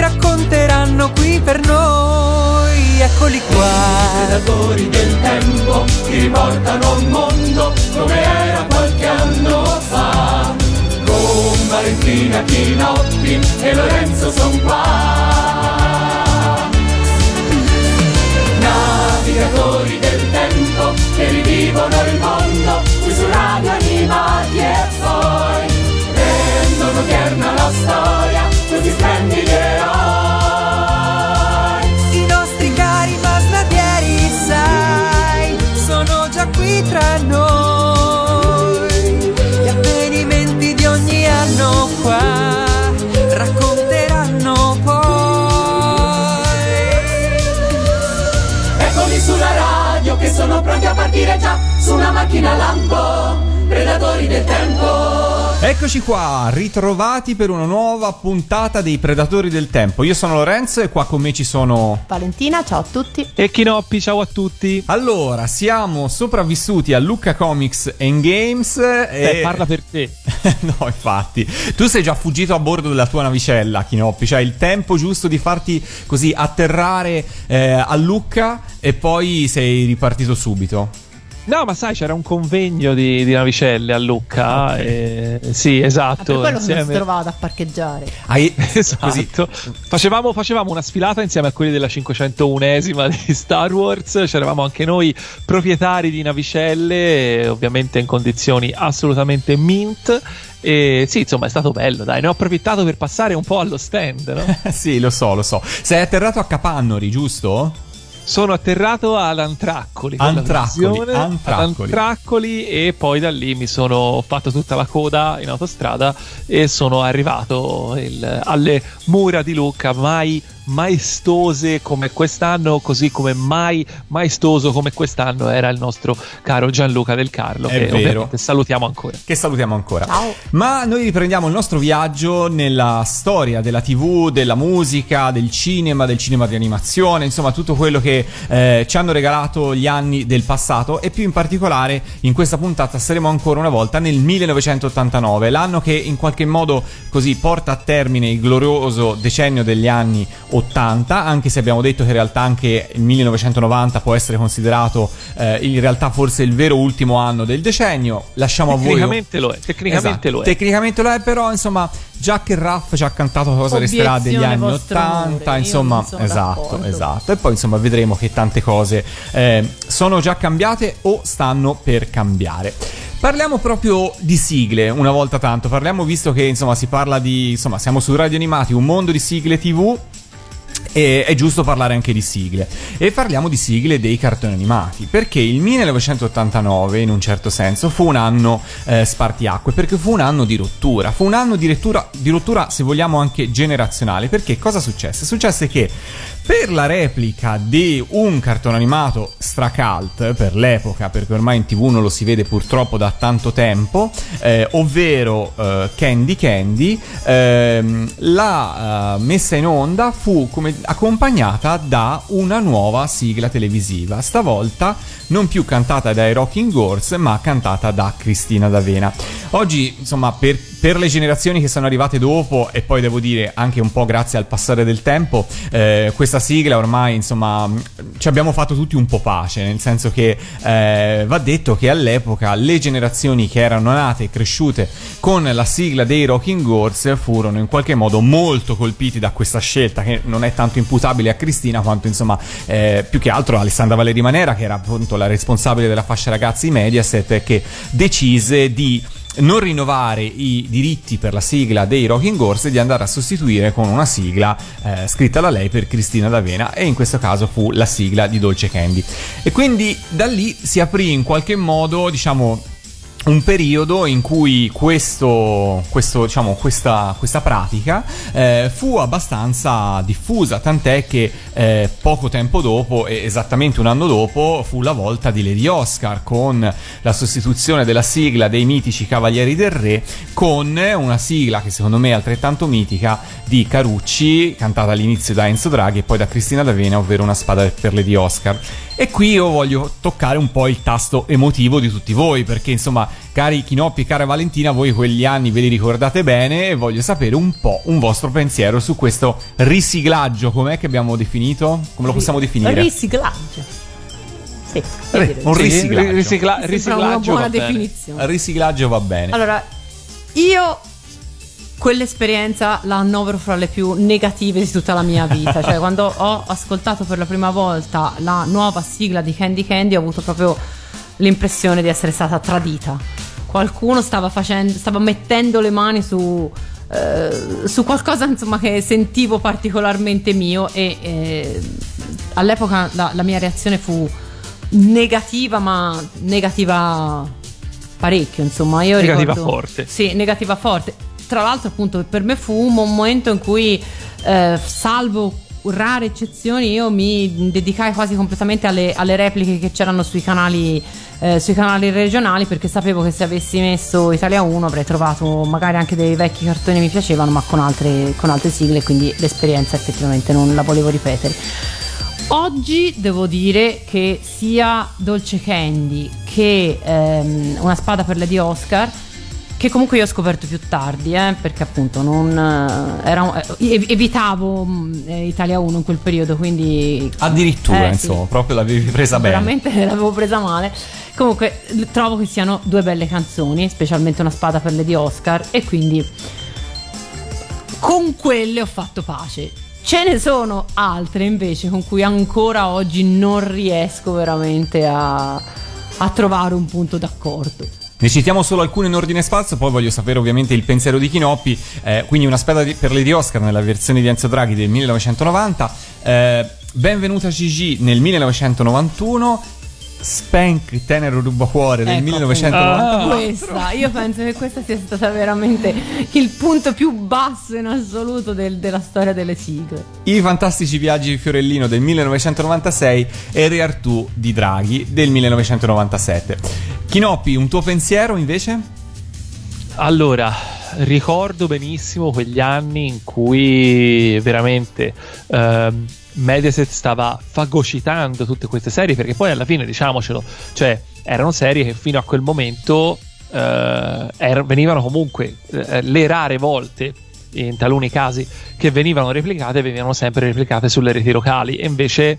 racconteranno qui per noi. Eccoli qua. I predatori del tempo riportano un mondo come era qualche anno fa. Con Valentina Chinotti e Lorenzo son qua. Navigatori del tempo che rivivono il mondo qui su Radio Animati e poi rendono tierna la storia questi splendidi eroi. I nostri cari masnadieri, sai, sono già qui tra noi. Gli avvenimenti di ogni anno qua racconteranno poi. Eccoli sulla radio che sono pronti a partire già su una macchina lampo, predatori del tempo. Eccoci qua, ritrovati per una nuova puntata dei Predatori del Tempo. Io sono Lorenzo e qua con me ci sono... Valentina, ciao a tutti. E Chinoppi, ciao a tutti. Allora, siamo sopravvissuti a Lucca Comics and Games Eh, e... parla per te. no, infatti. Tu sei già fuggito a bordo della tua navicella, Chinoppi. Cioè, il tempo giusto di farti così atterrare eh, a Lucca e poi sei ripartito subito. No, ma sai, c'era un convegno di, di navicelle a Lucca. E... Sì, Ah, esatto. per quello che non insieme- si trovava da parcheggiare. Hai... Esatto. Facevamo, facevamo una sfilata insieme a quelli della 501esima di Star Wars. C'eravamo anche noi proprietari di navicelle, ovviamente in condizioni assolutamente mint. E sì, insomma, è stato bello, dai. Ne ho approfittato per passare un po' allo stand, no? sì, lo so, lo so. Sei atterrato a Capannori, giusto? Sono atterrato ad Antraccoli. Antraccoli, Antraccoli. Antraccoli e poi da lì mi sono fatto tutta la coda in autostrada e sono arrivato il- alle mura di Lucca, mai maestose come quest'anno, così come mai maestoso come quest'anno era il nostro caro Gianluca Del Carlo, È che vero. salutiamo ancora. Che salutiamo ancora. Ciao. Ma noi riprendiamo il nostro viaggio nella storia della TV, della musica, del cinema, del cinema di animazione, insomma tutto quello che eh, ci hanno regalato gli anni del passato e più in particolare in questa puntata saremo ancora una volta nel 1989, l'anno che in qualche modo così porta a termine il glorioso decennio degli anni 80, anche se abbiamo detto che in realtà anche il 1990 può essere considerato eh, in realtà forse il vero ultimo anno del decennio. Lasciamo a voi Tecnicamente lo è, tecnicamente Esatto, lo è. Tecnicamente lo è, però insomma, Jack e Raff ci ha cantato cosa resterà degli Obiezione anni vostro 80, onore, io insomma, esatto, d'accordo. esatto. E poi insomma vedremo che tante cose eh, sono già cambiate o stanno per cambiare. Parliamo proprio di sigle una volta tanto, parliamo visto che insomma si parla di, insomma siamo su Radio Animati, un mondo di sigle TV e è giusto parlare anche di sigle. E parliamo di sigle dei cartoni animati. Perché il 1989, in un certo senso, fu un anno eh, spartiacque. Perché fu un anno di rottura. Fu un anno di rottura, di rottura, se vogliamo, anche generazionale. Perché cosa successe? Successe che per la replica di un cartone animato stracalt per l'epoca, perché ormai in tv non lo si vede purtroppo da tanto tempo, eh, ovvero eh, Candy Candy, ehm, la eh, messa in onda fu come accompagnata da una nuova sigla televisiva, stavolta non più cantata dai Rocking Horse, ma cantata da Cristina D'Avena. Oggi, insomma, per, per le generazioni che sono arrivate dopo, e poi devo dire anche un po' grazie al passare del tempo, eh, questa sigla ormai, insomma, ci abbiamo fatto tutti un po' pace, nel senso che eh, va detto che all'epoca le generazioni che erano nate e cresciute con la sigla dei Rocking Horse furono in qualche modo molto colpiti da questa scelta, che non è tanto imputabile a Cristina quanto, insomma, eh, più che altro a Alessandra Valeri Manera, che era appunto la responsabile della fascia ragazzi Mediaset, che decise di non rinnovare i diritti per la sigla dei Rocking Horse e di andare a sostituire con una sigla eh, scritta da lei per Cristina D'Avena e in questo caso fu la sigla di Dolce Candy. E quindi da lì si aprì in qualche modo, diciamo, un periodo in cui questo, questo, diciamo, questa, questa pratica eh, fu abbastanza diffusa, tant'è che eh, poco tempo dopo, esattamente un anno dopo, fu la volta di Lady Oscar con la sostituzione della sigla dei mitici Cavalieri del Re con una sigla che secondo me è altrettanto mitica di Carucci, cantata all'inizio da Enzo Draghi e poi da Cristina D'Avena, ovvero Una spada per Lady Oscar. E qui io voglio toccare un po' il tasto emotivo di tutti voi, perché insomma, cari Chinoppi e cara Valentina, voi quegli anni ve li ricordate bene e voglio sapere un po' un vostro pensiero su questo risiglaggio, com'è che abbiamo definito? Come lo possiamo definire? Riciclaggio. Sì, Re- un Sì, riciclaggio. ricicla- Sembra una buona va bene. definizione. Riciclaggio va bene. Allora, io quell'esperienza la annovero fra le più negative di tutta la mia vita. cioè, quando ho ascoltato per la prima volta la nuova sigla di Candy Candy, ho avuto proprio l'impressione di essere stata tradita. Qualcuno stava facendo, stava mettendo le mani su. eh, su qualcosa insomma che sentivo particolarmente mio e eh, all'epoca la, la mia reazione fu negativa ma negativa parecchio insomma io Negativa ricordo- forte. sì negativa forte tra l'altro appunto per me fu un momento in cui eh, salvo rare eccezioni io mi dedicai quasi completamente alle, alle repliche che c'erano sui canali eh, sui canali regionali perché sapevo che se avessi messo Italia 1 avrei trovato magari anche dei vecchi cartoni che mi piacevano ma con altre, con altre sigle quindi l'esperienza effettivamente non la volevo ripetere. Oggi devo dire che sia Dolce Candy che ehm, Una spada per Lady Oscar, che comunque io ho scoperto più tardi, eh, perché appunto non eh, era eh, ev- evitavo mh, eh, Italia 1 in quel periodo, quindi Addirittura, Eh, sì. insomma, proprio l'avevi presa bene. veramente l'avevo presa male. Comunque trovo che siano due belle canzoni, specialmente Una spada per Lady Oscar, e quindi con quelle ho fatto pace. Ce ne sono altre invece con cui ancora oggi non riesco veramente a, a trovare un punto d'accordo. Ne citiamo solo alcune in ordine spazio, poi voglio sapere ovviamente il pensiero di Chinoppi. Eh, quindi una spada di- per Lady Oscar nella versione di Enzo Draghi del 1990. Eh, Benvenuta Gigi nel 1991. Spank Tenero Rubacuore del Ecco, 1990. Ah. Questa, io penso che questa sia stata veramente il punto più basso in assoluto del- della storia delle sigle. I fantastici viaggi di Fiorellino del 1996 e Re Artù di Draghi del 1997. Chinoppi, un tuo pensiero invece? Allora, ricordo benissimo quegli anni in cui veramente ehm, Mediaset stava fagocitando tutte queste serie, perché poi alla fine, diciamocelo, cioè erano serie che fino a quel momento eh, er- venivano comunque eh, le rare volte in taluni casi che venivano replicate venivano sempre replicate sulle reti locali e invece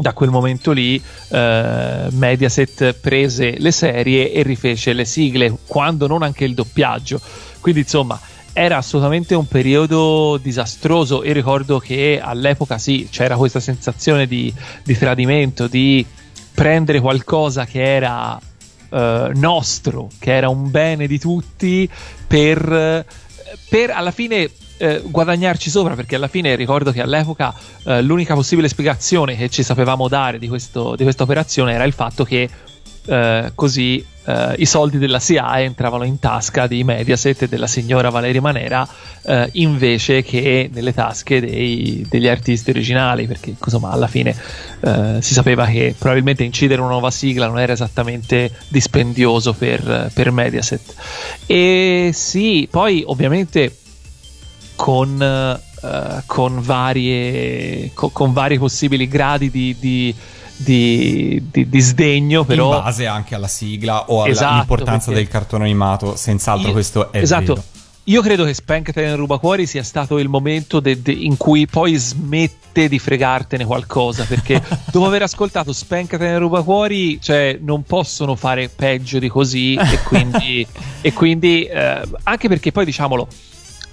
da quel momento lì eh, Mediaset prese le serie e rifece le sigle, quando non anche il doppiaggio. Quindi insomma era assolutamente un periodo disastroso e ricordo che all'epoca sì, c'era questa sensazione di, di tradimento, di prendere qualcosa che era eh, nostro, che era un bene di tutti per, per alla fine eh, guadagnarci sopra perché alla fine ricordo che all'epoca eh, l'unica possibile spiegazione che ci sapevamo dare di, questa operazione era il fatto che eh, così eh, i soldi della SIAE entravano in tasca di Mediaset e della signora Valeria Manera eh, invece che nelle tasche dei- degli artisti originali perché insomma alla fine eh, si sapeva che probabilmente incidere una nuova sigla non era esattamente dispendioso per, per Mediaset. E sì poi ovviamente con, eh, con, varie, co- con vari possibili gradi di, di- di- di- di sdegno, però in base anche alla sigla o Esatto, all'importanza perché- del cartone animato, senz'altro Io- questo è esatto. vero. Io credo che Spank Ten Rubacuori sia stato il momento de- de- in cui poi smette di fregartene qualcosa. Perché dopo aver ascoltato Spank Ten Rubacuori, cioè, non possono fare peggio di così. E quindi, e quindi eh, anche perché poi diciamolo,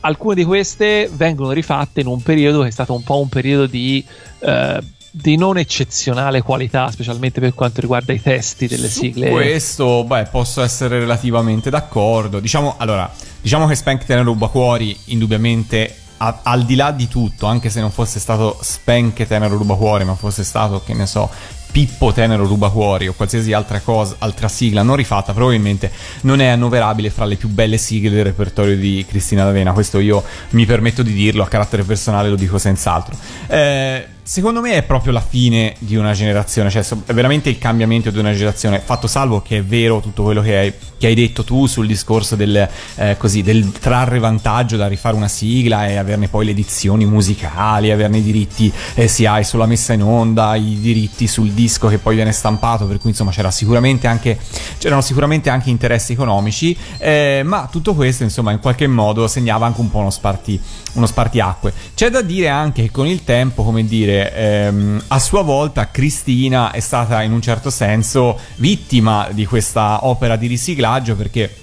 alcune di queste vengono rifatte in un periodo che è stato un po' un periodo di. eh, di non eccezionale qualità, specialmente per quanto riguarda i testi delle Su sigle. Questo, beh, posso essere relativamente d'accordo. Diciamo, allora, diciamo che Spank Ten Rubacuori, indubbiamente, a- al di là di tutto, anche se non fosse stato Spank Ten Rubacuori, ma fosse stato, che ne so, Pippo Tenero Rubacuori o qualsiasi altra cosa, altra sigla non rifatta, probabilmente non è annoverabile fra le più belle sigle del repertorio di Cristina D'Avena. Questo io mi permetto di dirlo, a carattere personale lo dico senz'altro. Eh, secondo me è proprio la fine di una generazione, cioè è veramente il cambiamento di una generazione, fatto salvo che è vero tutto quello che hai, che hai detto tu sul discorso del, eh, così, del, trarre vantaggio da rifare una sigla e averne poi le edizioni musicali, averne i diritti eh, hai sulla messa in onda, i diritti sul disco che poi viene stampato, per cui insomma sicuramente anche, c'erano sicuramente anche interessi economici, eh, ma tutto questo insomma in qualche modo segnava anche un po' uno, sparti, uno spartiacque. C'è da dire anche che con il tempo, come dire, ehm, a sua volta Cristina è stata in un certo senso vittima di questa opera di riciclaggio perché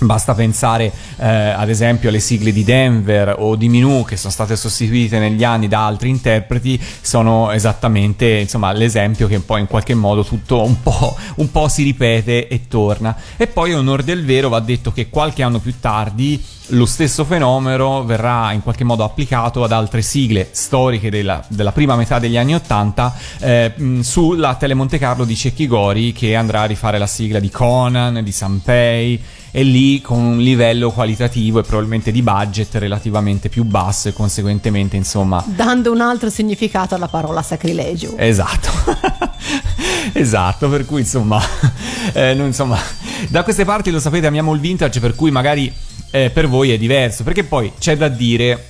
Basta pensare eh, ad esempio alle sigle di Denver o di Minù che sono state sostituite negli anni da altri interpreti, sono esattamente insomma, l'esempio che poi in qualche modo tutto un po', un po' si ripete e torna. E poi onore del vero va detto che qualche anno più tardi lo stesso fenomeno verrà in qualche modo applicato ad altre sigle storiche della, della prima metà degli anni Ottanta eh, sulla Tele Monte Carlo di Cecchi Gori che andrà a rifare la sigla di Conan, di Sanpei e lì con un livello qualitativo e probabilmente di budget relativamente più basso e conseguentemente insomma dando un altro significato alla parola sacrilegio. Esatto. Esatto per cui insomma, eh, noi, insomma da queste parti lo sapete amiamo il vintage per cui magari eh, per voi è diverso perché poi c'è da dire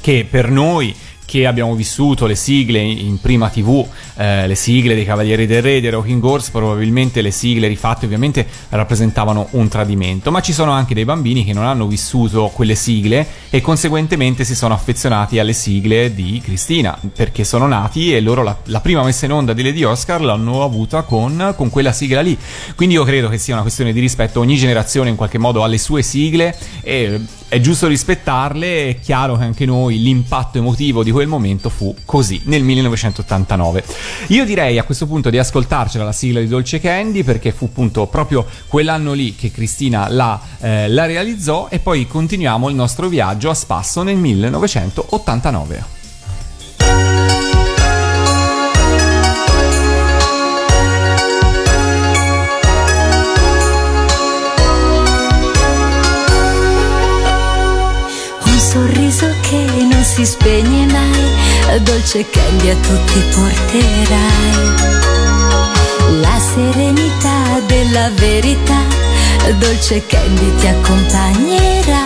che per noi che abbiamo vissuto le sigle in prima tv, eh, le sigle dei Cavalieri del Re, dei Rocking Horse, probabilmente le sigle rifatte ovviamente rappresentavano un tradimento, ma ci sono anche dei bambini che non hanno vissuto quelle sigle e conseguentemente si sono affezionati alle sigle di Cristina, perché sono nati e loro la, la prima messa in onda di Lady Oscar l'hanno avuta con, con quella sigla lì. Quindi io credo che sia una questione di rispetto, ogni generazione in qualche modo ha le sue sigle e è giusto rispettarle, è chiaro che anche noi l'impatto emotivo di quel momento fu così, nel 1989. Io direi a questo punto di ascoltarcela la sigla di Dolce Candy perché fu appunto proprio quell'anno lì che Cristina la, eh, la realizzò e poi continuiamo il nostro viaggio a spasso nel 1989. Si spegne mai, dolce candy a tutti porterai. La serenità della verità, dolce candy ti accompagnerà.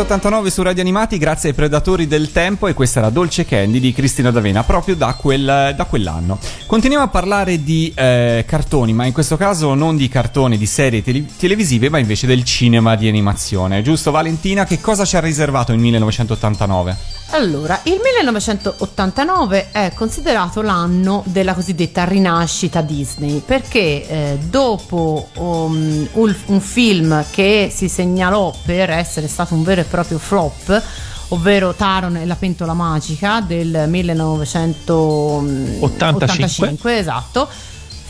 1989 su Radio Animati, grazie ai Predatori del Tempo e questa era Dolce Candy di Cristina D'Avena, proprio da, quel, da quell'anno. Continuiamo a parlare di eh, cartoni, ma in questo caso non di cartoni, di serie tele- televisive, ma invece del cinema di animazione. Giusto Valentina, che cosa ci ha riservato il 1989? Allora, il 1989 è considerato l'anno della cosiddetta rinascita Disney perché eh, dopo um, un, un film che si segnalò per essere stato un vero e proprio flop, ovvero Taron e la pentola magica del 1985, esatto.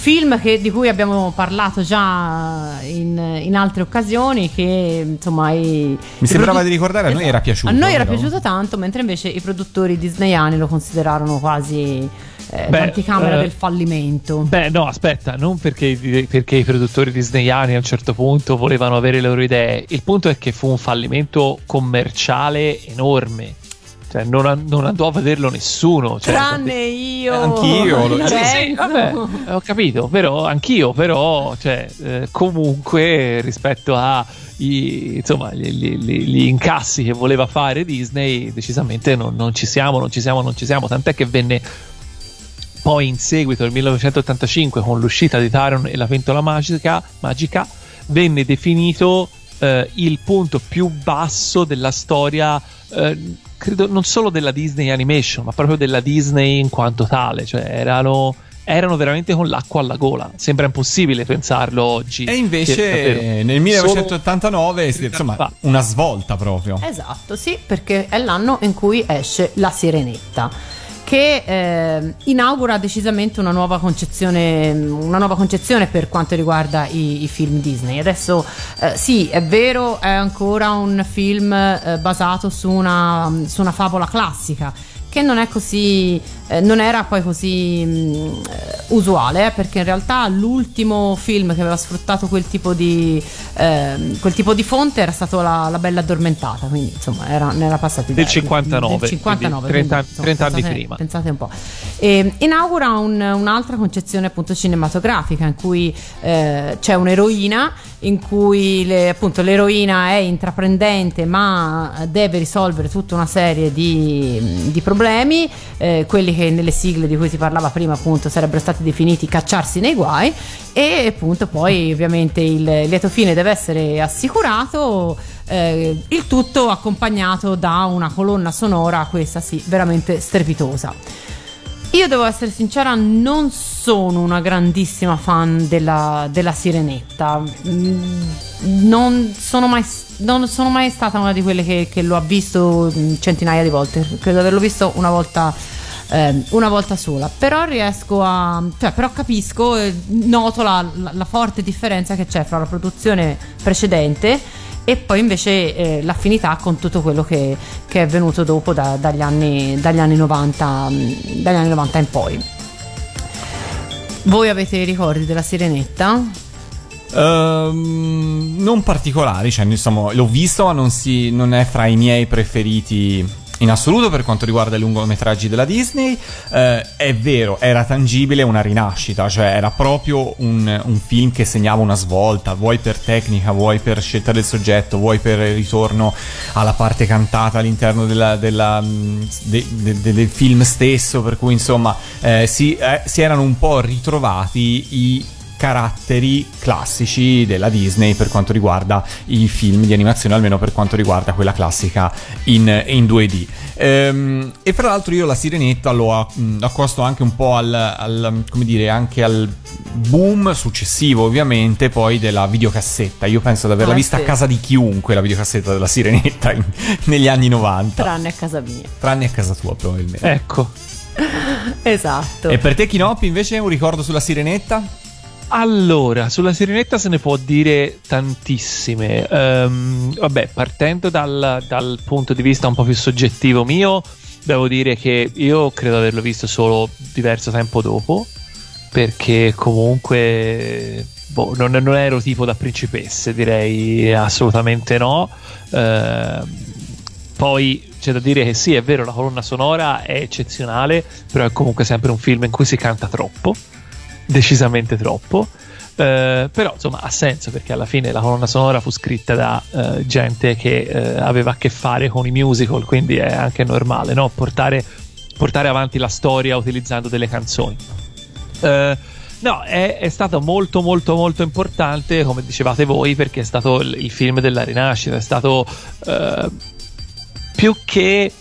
Film che- di cui abbiamo parlato già in, in altre occasioni, che insomma i- Mi sembrava produ- di ricordare, a noi era piaciuto, A noi era vero? piaciuto tanto, mentre invece i produttori disneyani lo considerarono quasi eh, Beh, l'anticamera eh, del fallimento. Beh, no, aspetta, non perché, perché i produttori disneyani a un certo punto volevano avere le loro idee. Il punto è che fu un fallimento commerciale enorme. Cioè, non, an- non andò a vederlo nessuno. Cioè, Tranne io. Eh, anch'io, lo-. Sì, vabbè, ho capito, però anch'io, però, cioè, eh, comunque rispetto a i- insomma, gli, gli- gli- gli incassi che voleva fare Disney, decisamente non, non ci siamo, non ci siamo, non ci siamo. Tant'è che venne poi in seguito, nel 1985, con l'uscita di Taron e la pentola magica, magica venne definito eh, il punto più basso della storia. eh, credo non solo della Disney Animation, ma proprio della Disney in quanto tale. Cioè, erano, erano veramente con l'acqua alla gola. Sembra impossibile pensarlo oggi. E invece che, nel 1989, Solo- insomma, una svolta proprio. Esatto, sì, perché è l'anno in cui esce La Sirenetta. Che eh, inaugura decisamente una nuova concezione, una nuova concezione per quanto riguarda i, i film Disney. Adesso eh, sì, è vero, è ancora un film eh, basato su una, su una favola classica, che non è così, eh, non era poi così mh, eh, usuale, eh, perché in realtà l'ultimo film che aveva sfruttato quel tipo di, ehm, quel tipo di fonte era stato la, La Bella Addormentata, quindi insomma era, ne era passati Del da- 59, del 59 quindi 30 quindi, insomma, 30 anni pensate- prima. Pensate un po'. E inaugura un- un'altra concezione appunto cinematografica in cui eh, c'è un'eroina in cui le- appunto l'eroina è intraprendente ma deve risolvere tutta una serie di, di problemi, eh, quelli che nelle sigle di cui si parlava prima appunto sarebbero stati definiti cacciarsi nei guai e appunto poi ovviamente il lieto fine deve essere assicurato, eh, il tutto accompagnato da una colonna sonora, questa sì, veramente strepitosa. Io devo essere sincera, non sono una grandissima fan della, della sirenetta. Mm, Non sono, mai, non sono mai stata una di quelle che, che lo ha visto mm, centinaia di volte. Credo di averlo visto una volta, ehm, una volta sola. Però riesco a. cioè, però capisco, e noto la, la- la forte differenza che c'è fra la produzione precedente e poi invece eh, l'affinità con tutto quello che, che è venuto dopo da- dagli, anni, dagli, anni 90, mh, dagli anni 90 in poi. Voi avete i ricordi della sirenetta? Ehm, non particolari, cioè, insomma, l'ho visto, ma non, si- non è fra i miei preferiti in assoluto per quanto riguarda i lungometraggi della Disney. Eh, è vero, era tangibile una rinascita, cioè era proprio un, un film che segnava una svolta, vuoi per tecnica, vuoi per scelta del soggetto, vuoi per il ritorno alla parte cantata all'interno della- della, mh, de- de- de- del film stesso, per cui insomma eh, si, eh, si erano un po' ritrovati i caratteri classici della Disney per quanto riguarda i film di animazione, almeno per quanto riguarda quella classica in, in 2D. Ehm, e fra l'altro io la Sirenetta lo mh, accosto anche un po' al, al- come dire, anche al boom successivo ovviamente poi della videocassetta. Io penso di averla Ah, vista sì. a casa di chiunque la videocassetta della Sirenetta in- negli anni 90. Tranne a casa mia. Tranne a casa tua probabilmente. Ecco. Esatto. E per te Kinoppi invece un ricordo sulla Sirenetta? Allora, sulla Sirenetta se ne può dire tantissime. Ehm, vabbè, partendo dal, dal punto di vista un po' più soggettivo mio, devo dire che io credo averlo visto solo diverso tempo dopo, perché comunque boh, non, non ero tipo da principesse, direi assolutamente no. Ehm, poi c'è da dire che sì, è vero, la colonna sonora è eccezionale, però è comunque sempre un film in cui si canta troppo decisamente troppo. Eh, però insomma ha senso perché alla fine la colonna sonora fu scritta da eh, gente che eh, aveva a che fare con i musical, quindi è anche normale no? portare, portare avanti la storia utilizzando delle canzoni. Eh, no, è, è, stato molto molto molto importante, come dicevate voi, perché è stato il, il film della rinascita, è stato eh, più che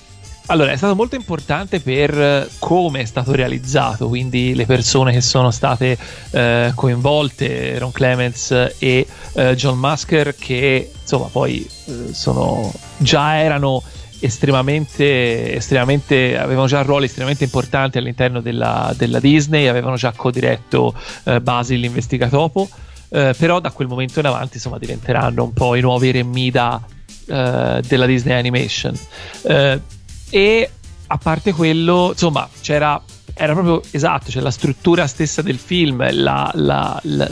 allora, è stato molto importante per come è stato realizzato, quindi le persone che sono state eh, coinvolte, Ron Clements e eh, John Musker, che insomma poi eh, sono, già erano estremamente, estremamente, avevano già ruoli estremamente importanti all'interno della, della Disney, avevano già co-diretto eh, Basil l'investigatopo, eh, però da quel momento in avanti insomma diventeranno un po' i nuovi Remida eh, della Disney Animation. E a parte quello, insomma, c'era era proprio esatto, cioè la struttura stessa del film, la, la, la,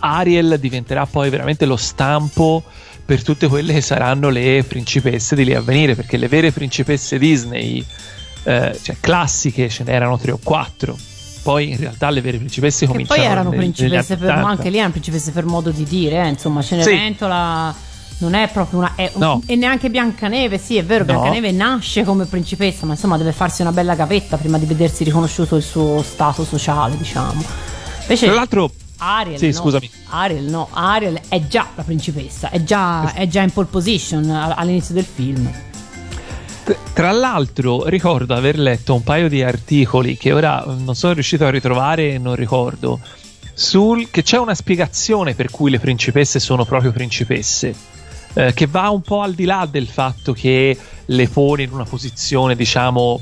Ariel diventerà poi veramente lo stampo per tutte quelle che saranno le principesse di lì a venire, perché le vere principesse Disney, eh, cioè classiche, ce n'erano tre o quattro. Poi in realtà le vere principesse cominciano Poi erano nel, principesse per, ma anche lì erano principesse per modo di dire, eh, insomma, Cenerentola. Sì non è proprio una. È, no. E neanche Biancaneve, sì, è vero, Biancaneve no. nasce come principessa, ma insomma deve farsi una bella gavetta prima di vedersi riconosciuto il suo stato sociale, diciamo. Invece, Tra l'altro. Ariel, sì, no. scusami. Ariel, no, Ariel è già la principessa, è già, è già in pole position all'inizio del film. Tra l'altro ricordo aver letto un paio di articoli che ora non sono riuscito a ritrovare e non ricordo, sul che c'è una spiegazione per cui le principesse sono proprio principesse eh, che va un po' al di là del fatto che le pone in una posizione, diciamo,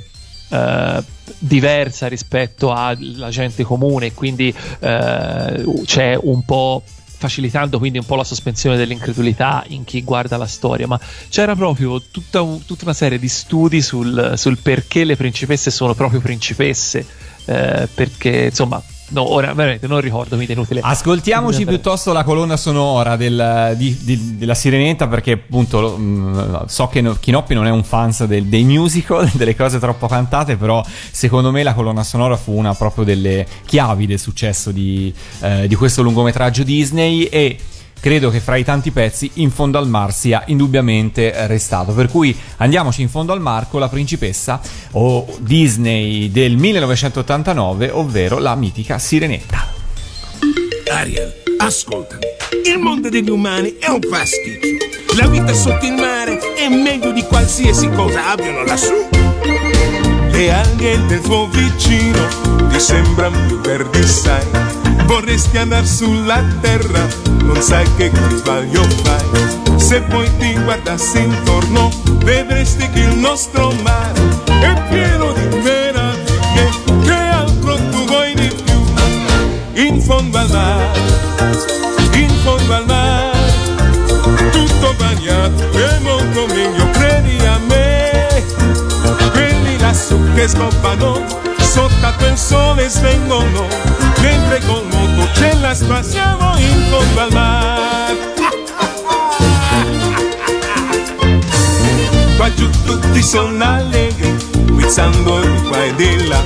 eh, diversa rispetto alla gente comune, quindi eh, c'è un po' facilitando quindi un po' la sospensione dell'incredulità in chi guarda la storia, ma c'era proprio tutta, un, tutta una serie di studi sul, sul, perché le principesse sono proprio principesse, eh, perché insomma No, ora veramente non ricordo, mi è inutile. Ascoltiamoci piuttosto la colonna sonora del, di, di, della Sirenetta perché appunto mh, mm, so che no, Kinoppi non è un fan del, dei musical, delle cose troppo cantate, però secondo me la colonna sonora fu una proprio delle chiavi del successo di, eh, di questo lungometraggio Disney e credo che fra i tanti pezzi In fondo al mar sia indubbiamente restato. Per cui andiamoci in fondo al mar con la principessa o Disney del 1989, ovvero la mitica Sirenetta. Ariel, ascoltami. Il mondo degli umani è un pasticcio. La vita sotto il mare è meglio di qualsiasi cosa abbiano lassù. Le alghe del tuo vicino ti sembrano più verdi, sai Vorresti andare sulla terra, non sai che sbaglio fai. Se poi ti guardassi intorno, vedresti che il nostro mare è pieno di meraviglie. Che altro tu vuoi di più? In fondo al mare, in fondo al mare, tutto bagnato è molto meglio, che scoppano sotto il sole svengono, mentre col moto ce la spassiamo in fondo al mare. Qua giù tutti sono allegri, guizzando di qua e di là,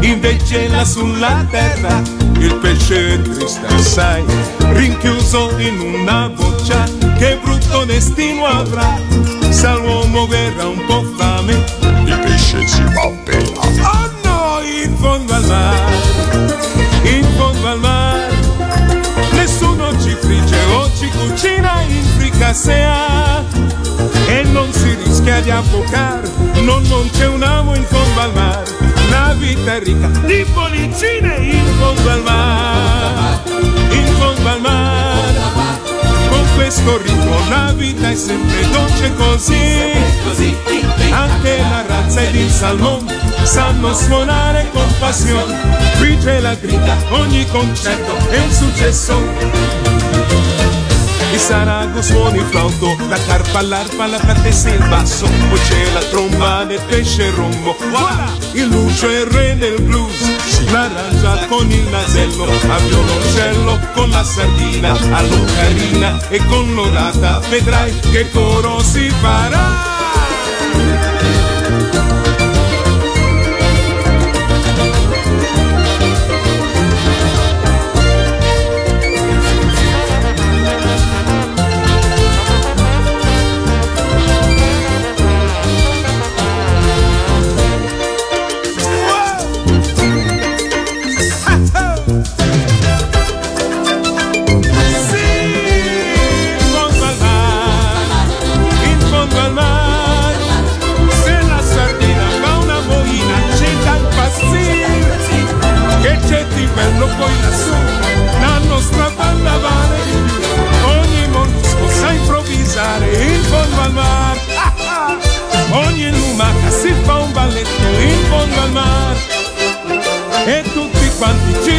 invece là sulla terra il pesce è triste assai, rinchiuso in una boccia, che brutto destino avrà, sa l'uomo verrà un po' fame, il pesce si va appena. Oh no! in fondo al mare, in fondo al mare, nessuno ci frigge o ci cucina in fricassea e non si rischia di affocare, no, non c'è un amo in fondo al mare, la vita è ricca di bollicine in fondo al mare, in fondo al mare, questo ritmo la vita è sempre dolce così, anche la razza ed il salmone sanno suonare con passione. Qui c'è la grida, ogni concerto è un successo. Il sarago suona il flauto, la carpa, l'arpa, la trattessa e il basso, poi c'è la tromba del pesce rombo. Voilà! Il lucio è il re del blues, l'arancia con il nasello, a violoncello con la sardina, a l'ocarina e con l'orata, vedrai che coro si farà.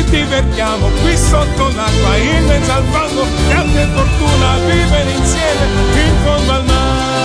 Cerchiamo qui sotto l'acqua, in mezzo al fango, e che fortuna vivere insieme in fondo al mare.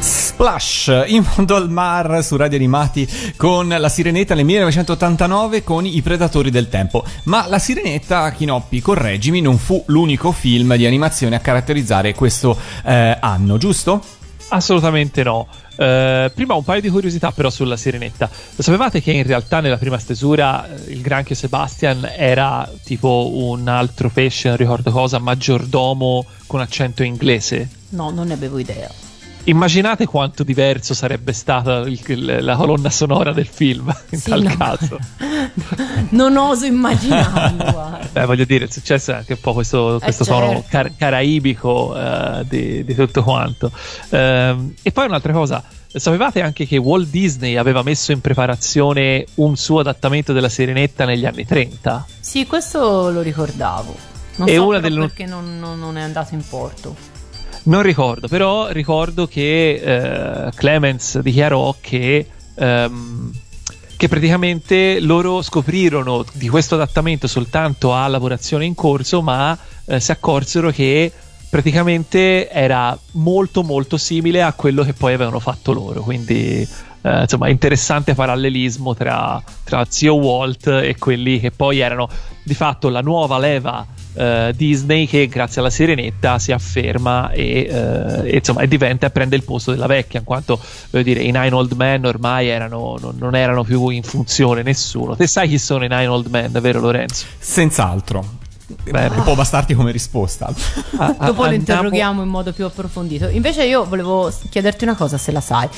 Splash in fondo al mar su Radio Animati con La Sirenetta nel 1989 con I Predatori del Tempo. Ma La Sirenetta, Chinoppi, correggimi, non fu l'unico film di animazione a caratterizzare questo eh, anno, giusto? Assolutamente no. Eh, prima un paio di curiosità però sulla Sirenetta. Lo sapevate che in realtà nella prima stesura eh, il granchio Sebastian era tipo un altro pesce, non ricordo cosa, maggiordomo con accento inglese? No, non ne avevo idea. Immaginate quanto diverso sarebbe stata il- la colonna sonora del film in Sì, tal no. caso. non oso immaginarlo. Beh, voglio dire, il successo è anche un po' questo, questo certo. tono car- caraibico eh, di, di tutto quanto. Ehm, e poi un'altra cosa, sapevate anche che Walt Disney aveva messo in preparazione un suo adattamento della Sirenetta negli anni 30? Sì, questo lo ricordavo. Non E so una delle- perché non, non- non è andato in porto. Non ricordo, però ricordo che eh, Clemens dichiarò che, ehm, che praticamente loro scoprirono di questo adattamento soltanto a lavorazione in corso, ma eh, si accorsero che praticamente era molto molto simile a quello che poi avevano fatto loro. Quindi eh, insomma interessante parallelismo tra, tra zio Walt e quelli che poi erano di fatto la nuova leva eh, Disney che grazie alla Sirenetta si afferma e, eh, e, insomma e diventa e prende il posto della vecchia in quanto voglio dire i Nine Old Men ormai erano, non, non erano più in funzione nessuno te sai chi sono i Nine Old Men vero Lorenzo? Senz'altro. Beh, Eh, può bastarti come risposta. Ah, Dopo andiamo- lo interroghiamo in modo più approfondito. Invece io volevo chiederti una cosa, se la sai.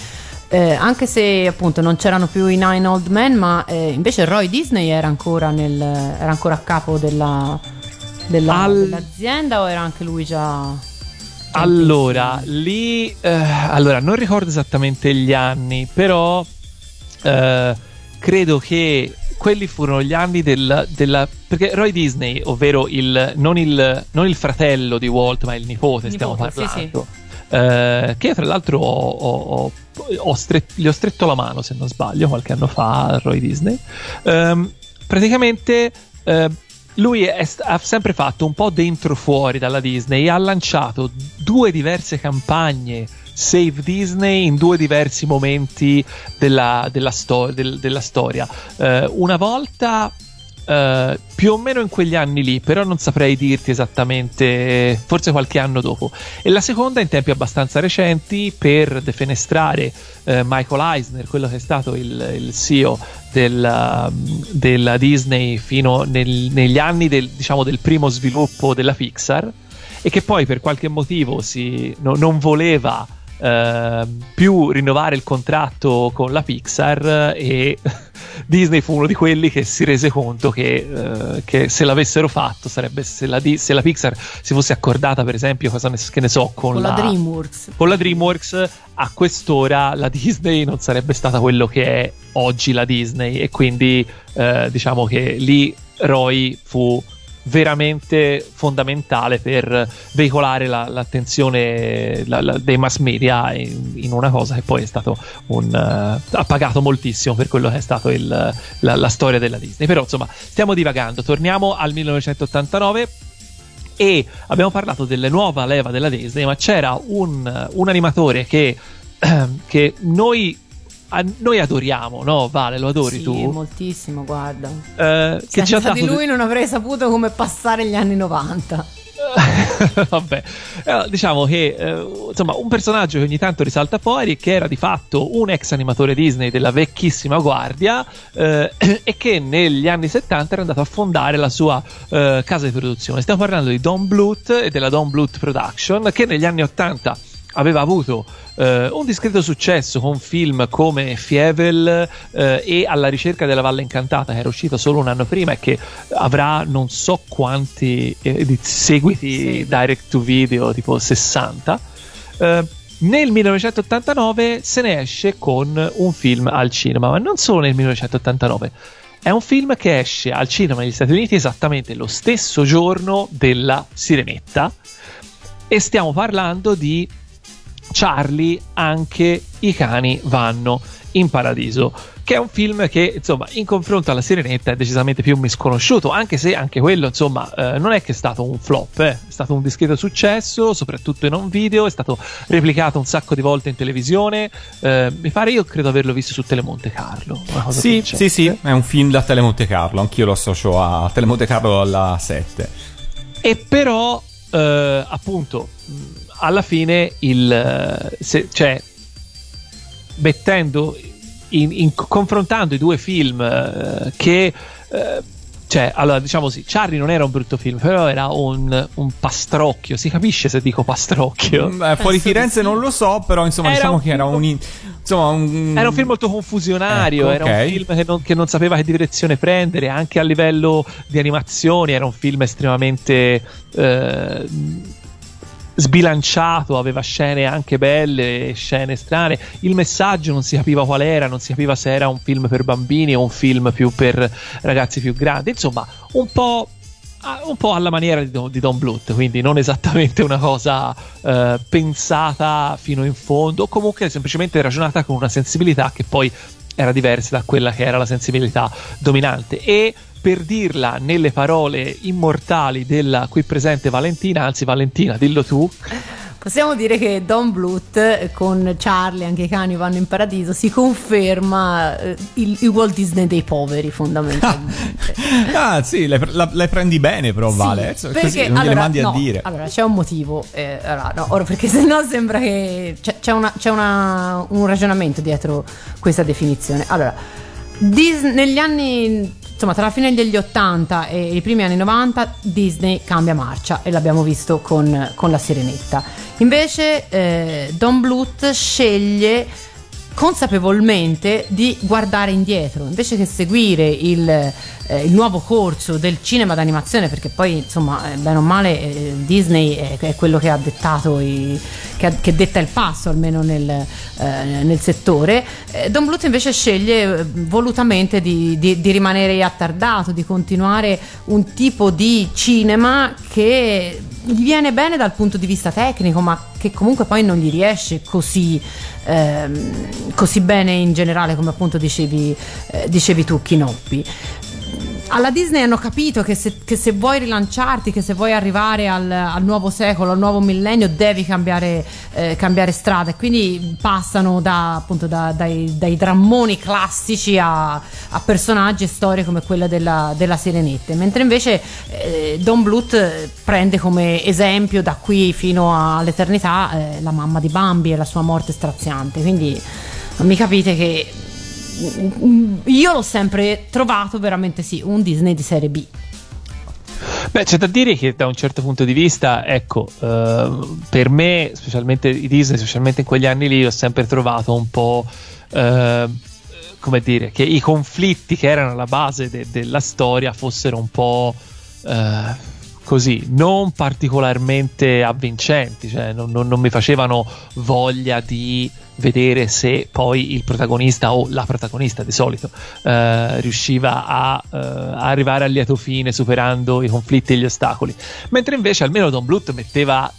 Eh, anche se appunto non c'erano più i Nine Old Men, ma eh, invece Roy Disney era ancora, nel, era ancora a capo della, della- Al- dell'azienda o era anche lui già... Allora, lì eh, allora non ricordo esattamente gli anni, però eh, credo che quelli furono gli anni del- della perché Roy Disney, ovvero il non, il non il fratello di Walt, ma il nipote, Il stiamo nipote, sì, parlando. Eh, che tra l'altro ho, ho- ho- stret- gli ho stretto la mano se non sbaglio qualche anno fa a Roy Disney Ehm, praticamente eh, lui è ha sempre fatto un po' dentro fuori dalla Disney ha lanciato due diverse campagne Save Disney in due diversi momenti della, della sto- del- della storia. Eh, una volta eh, più o meno in quegli anni lì, però non saprei dirti esattamente, forse qualche anno dopo. E la seconda in tempi abbastanza recenti per defenestrare eh, Michael Eisner, quello che è stato il, il CEO della, della Disney fino nel- negli anni del, diciamo, del primo sviluppo della Pixar e che poi per qualche motivo si, no- non voleva eh, più rinnovare il contratto con la Pixar e Disney fu uno di quelli che si rese conto che, eh, che se l'avessero fatto sarebbe se la, se la Pixar si fosse accordata per esempio cosa ne, che ne so con, Con la DreamWorks. con la DreamWorks a quest'ora la Disney non sarebbe stata quello che è oggi la Disney e quindi eh, diciamo che lì Roy fu veramente fondamentale per veicolare la- l'attenzione la- la- dei mass media in, in una cosa che poi è stato un eh, ha pagato moltissimo per quello che è stato il- la, storia della Disney. Però insomma stiamo divagando. Torniamo al 1989 e abbiamo parlato delle nuova leva della Disney, ma c'era un, un animatore che, che noi, a- noi adoriamo, no? Vale, lo adori sì, tu? moltissimo, guarda. Eh, che ci ha Senza dato di lui non avrei saputo come passare gli anni 90. Vabbè, Eh, diciamo che eh, insomma un personaggio che ogni tanto risalta fuori, che era di fatto un ex animatore Disney della vecchissima guardia eh, e che negli anni 70 era andato a fondare la sua eh, casa di produzione. Stiamo parlando di Don Bluth e della Don Bluth Production, che negli anni 80 aveva avuto eh, un discreto successo con film come Fievel eh, e Alla ricerca della Valle Incantata, che era uscito solo un anno prima e che avrà non so quanti eh, seguiti Sì. direct to video, tipo 60. Eh, nel 1989 se ne esce con un film al cinema, ma non solo nel 1989. È un film che esce al cinema negli Stati Uniti esattamente lo stesso giorno della Sirenetta e stiamo parlando di Charlie, anche i cani vanno in paradiso. che è un film che insomma in confronto alla Sirenetta è decisamente più misconosciuto anche se anche quello insomma eh, non è che è stato un flop eh. è stato un discreto successo soprattutto in un video è stato replicato un sacco di volte in televisione eh, mi pare io credo averlo visto su Telemonte Carlo Sì, sì, sì, è un film da Telemonte Carlo, anch'io lo associo a Telemonte Carlo alla 7. e però eh, appunto alla fine il eh, se- cioè mettendo in, in- confrontando i due film eh, che eh, cioè allora diciamo così Charlie non era un brutto film però era un, un pastrocchio. Si capisce se dico pastrocchio? Mm, eh, fuori Firenze non lo so, però insomma Era diciamo un che era film- un... in- Insomma, un... Era un film molto confusionario, Ecco, era un film che non, che non sapeva che direzione prendere, anche a livello di animazioni era un film estremamente eh, sbilanciato, aveva scene anche belle, scene strane. Il messaggio non si capiva qual era, non si capiva se era un film per bambini o un film più per ragazzi più grandi. Insomma, un po'. ah, Un po' alla maniera di Don, di Don Bluth, quindi non esattamente una cosa eh, pensata fino in fondo, o comunque semplicemente ragionata con una sensibilità che poi era diversa da quella che era la sensibilità dominante. E per dirla nelle parole immortali della qui presente Valentina, anzi Valentina, dillo tu. Possiamo dire che Don Bluth eh, con Charlie, anche i cani vanno in paradiso, si conferma eh, il, il Walt Disney dei poveri fondamentalmente. Ah, sì, le, la- le prendi bene però, Vale. eh, Sì, così non gliele mandi no, a dire. Allora, c'è un motivo. eh, allora, no, ora perché sennò sembra che c'è, c'è una- c'è una- un ragionamento dietro questa definizione. Allora, Dis- negli anni. Insomma, tra la fine degli 80 e i primi anni 90 Disney cambia marcia e l'abbiamo visto con, con la Sirenetta. Invece eh, Don Bluth sceglie consapevolmente di guardare indietro invece che seguire il, eh, il nuovo corso del cinema d'animazione perché poi insomma eh, bene o male eh, Disney è, è quello che ha dettato i, che, ha- che detta il passo almeno nel, eh, nel settore. Eh, Don Bluth invece sceglie eh, volutamente di, di- di rimanere attardato di continuare un tipo di cinema che gli viene bene dal punto di vista tecnico ma che comunque poi non gli riesce così ehm, così bene in generale come appunto dicevi, eh, dicevi tu Chinoppi alla Disney hanno capito che se, che se vuoi rilanciarti, che se vuoi arrivare al, al nuovo secolo, al nuovo millennio, devi cambiare, eh, cambiare strada e quindi passano da, appunto, da- dai, dai drammoni classici a, a personaggi e storie come quella della, della Sirenetta. Mentre invece eh, Don Bluth eh, prende come esempio da qui fino all'eternità eh, la mamma di Bambi e la sua morte straziante. Quindi non mi capite che io l'ho sempre trovato veramente sì, un Disney di serie B. Beh, c'è da dire che da un certo punto di vista, ecco, eh, per me, specialmente i Disney, specialmente in quegli anni lì, ho sempre trovato un po'. eh, come dire, che i conflitti che erano alla base de- della storia fossero un po' eh, così, non particolarmente avvincenti, cioè non, non- non mi facevano voglia di vedere se poi il protagonista o la protagonista di solito eh, riusciva a eh, arrivare al lieto fine superando i conflitti e gli ostacoli. Mentre invece almeno Don Bluth metteva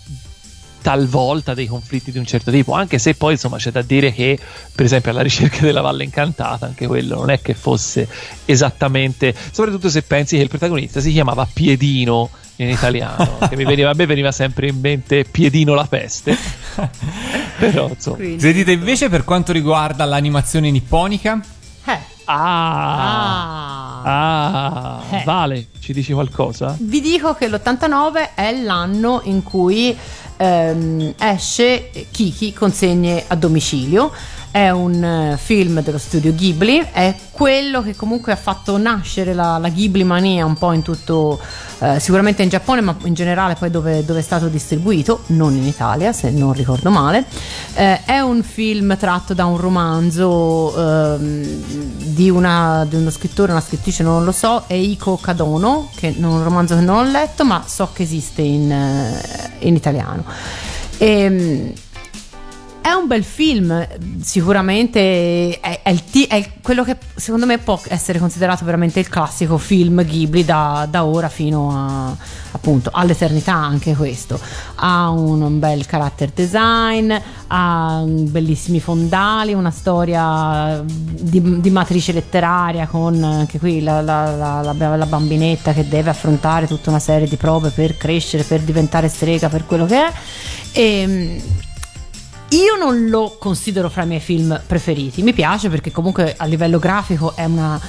talvolta dei conflitti di un certo tipo, anche se poi insomma c'è da dire che per esempio alla ricerca della Valle Incantata, anche quello non è che fosse esattamente, soprattutto se pensi che il protagonista si chiamava Piedino in italiano, che mi veniva, a me veniva sempre in mente Piedino la peste, però insomma... Sentite invece per quanto riguarda l'animazione nipponica, Eh. Ah, Ah. ah, Eh. Vale, ci dici qualcosa? Vi dico che l'89 è l'anno in cui ehm, esce Kiki consegne a domicilio. È un eh, film dello studio Ghibli, è quello che comunque ha fatto nascere la, la Ghibli mania un po' in tutto, eh, sicuramente in Giappone, ma in generale poi dove, dove è stato distribuito, non in Italia se non ricordo male. Eh, è un film tratto da un romanzo ehm, di, una- di uno scrittore, una scrittrice, non lo so, Eiko Kadono, che è un romanzo che non ho letto, ma so che esiste in, eh, in italiano. Ehm, è un bel film, sicuramente è, è il ti- è quello che secondo me può essere considerato veramente il classico film Ghibli da, da ora fino a, appunto all'eternità anche questo. Ha un, un bel character design, ha bellissimi fondali, una storia di, di matrice letteraria con anche qui la, la- la- la- bambinetta che deve affrontare tutta una serie di prove per crescere, per diventare strega, per quello che è. E, io non lo considero fra i miei film preferiti. Mi piace perché comunque a livello grafico è una,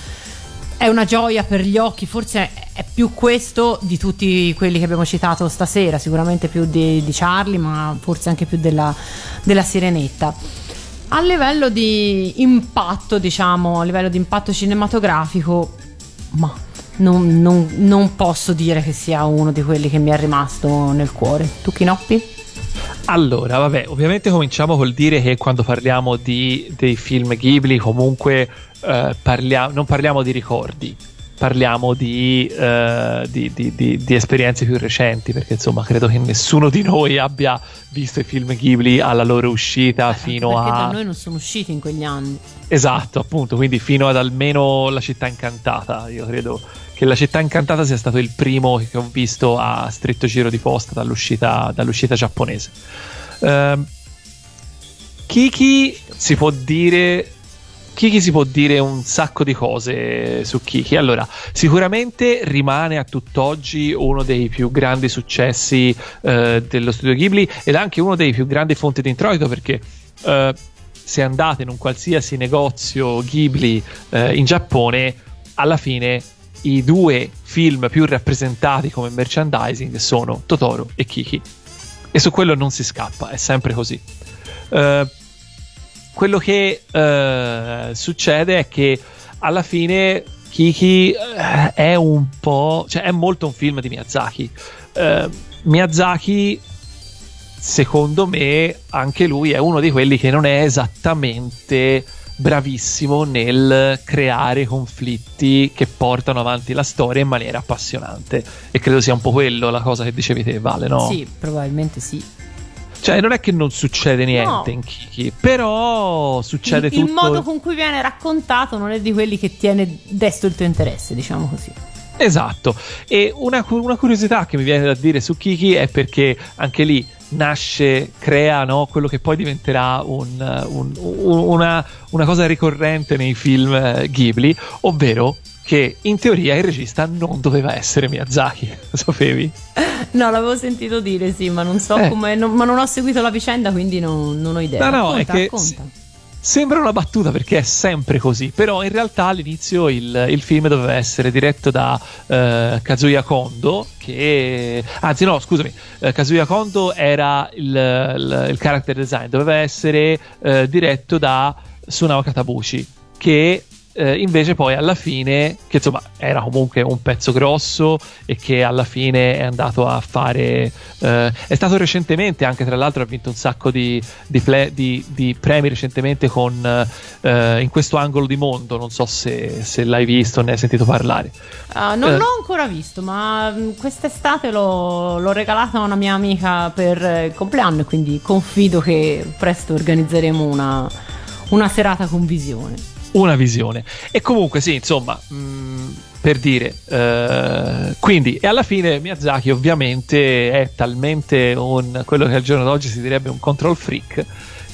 è una gioia per gli occhi. Forse è, più questo di tutti quelli che abbiamo citato stasera. Sicuramente più di, di Charlie, ma forse anche più della, della Sirenetta. A livello di impatto, diciamo, a livello di impatto cinematografico, ma non, non- non posso dire che sia uno di quelli che mi è rimasto nel cuore. Tu, Chinoppi? Allora, vabbè, ovviamente cominciamo col dire che quando parliamo di, dei film Ghibli, comunque eh, parlia- non parliamo di ricordi, parliamo di, eh, di- di- di- di esperienze più recenti, perché insomma credo che nessuno di noi abbia visto i film Ghibli alla loro uscita fino Perché a... da noi non sono usciti in quegli anni. Esatto, appunto, quindi fino ad almeno La città incantata. Io credo che La città incantata sia stato il primo che ho visto a stretto giro di posta dall'uscita, dall'uscita giapponese. Ehm, Kiki si può dire. Kiki si può dire un sacco di cose su Kiki. Allora, sicuramente rimane a tutt'oggi uno dei più grandi successi eh, dello studio Ghibli ed anche uno dei più grandi fonti di introito perché eh, se andate in un qualsiasi negozio Ghibli eh, in Giappone, alla fine i due film più rappresentati come merchandising sono Totoro e Kiki. E su quello non si scappa, è sempre così. Eh, quello che eh, succede è che alla fine Kiki eh, è un po', cioè è molto un film di Miyazaki. Miyazaki, secondo me, anche lui è uno di quelli che non è esattamente bravissimo nel creare conflitti che portano avanti la storia in maniera appassionante. E credo sia un po' quello la cosa che dicevi te, Vale, no? Sì, probabilmente sì. Cioè, non è che non succede niente No. in Kiki, però succede il, tutto. il modo con cui viene raccontato non è di quelli che tiene desto il tuo interesse, diciamo così. Esatto. E una, una curiosità che mi viene da dire su Kiki è perché anche lì nasce, crea no, quello che poi diventerà un- un- un- una, una cosa ricorrente nei film eh, Ghibli, ovvero che in teoria il regista non doveva essere Miyazaki, lo sapevi? No, l'avevo sentito dire, sì, ma non so Eh. come. non- ma non ho seguito la vicenda, quindi non, non ho idea. No, no, racconta, è che racconta. Sembra una battuta perché è sempre così, però in realtà all'inizio il, il film doveva essere diretto da eh, Kazuya Kondo, che... Anzi no, scusami, eh, Kazuya Kondo era il, il- il character design, doveva essere eh, diretto da Sunao Katabushi, che eh, invece poi alla fine, che insomma era comunque un pezzo grosso e che alla fine è andato a fare... eh, è stato recentemente, anche tra l'altro ha vinto un sacco di, di, ple- di- di premi recentemente con eh, In questo angolo di mondo, non so se, se l'hai visto o ne hai sentito parlare. Ah, non Eh. l'ho ancora visto, ma mh, quest'estate l'ho, l'ho regalato a una mia amica per eh, il compleanno quindi confido che presto organizzeremo una, una serata con visione. Una visione. E comunque, sì, insomma, mh, per dire, eh, quindi, e alla fine Miyazaki ovviamente è talmente un, quello che al giorno d'oggi si direbbe un control freak,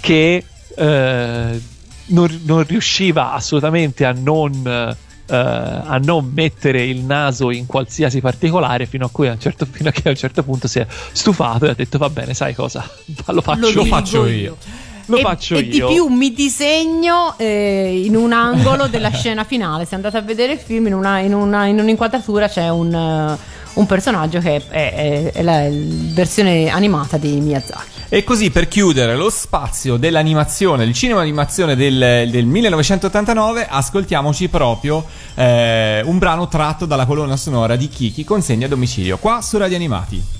che eh, non, non riusciva assolutamente a non... eh, a non mettere il naso in qualsiasi particolare fino a, cui a un certo, fino a che a un certo punto si è stufato e ha detto va bene sai cosa lo faccio, Lo faccio io. Lo e, faccio e io di più mi disegno eh, in un angolo della scena finale. Se andate a vedere il film, in, una, in, una, in un'inquadratura c'è un, eh, un personaggio che è, è- è la versione animata di Miyazaki. E così per chiudere lo spazio dell'animazione, il cinema animazione del, del 1989, ascoltiamoci proprio eh, un brano tratto dalla colonna sonora di Kiki consegna a domicilio, qua su Radio Animati.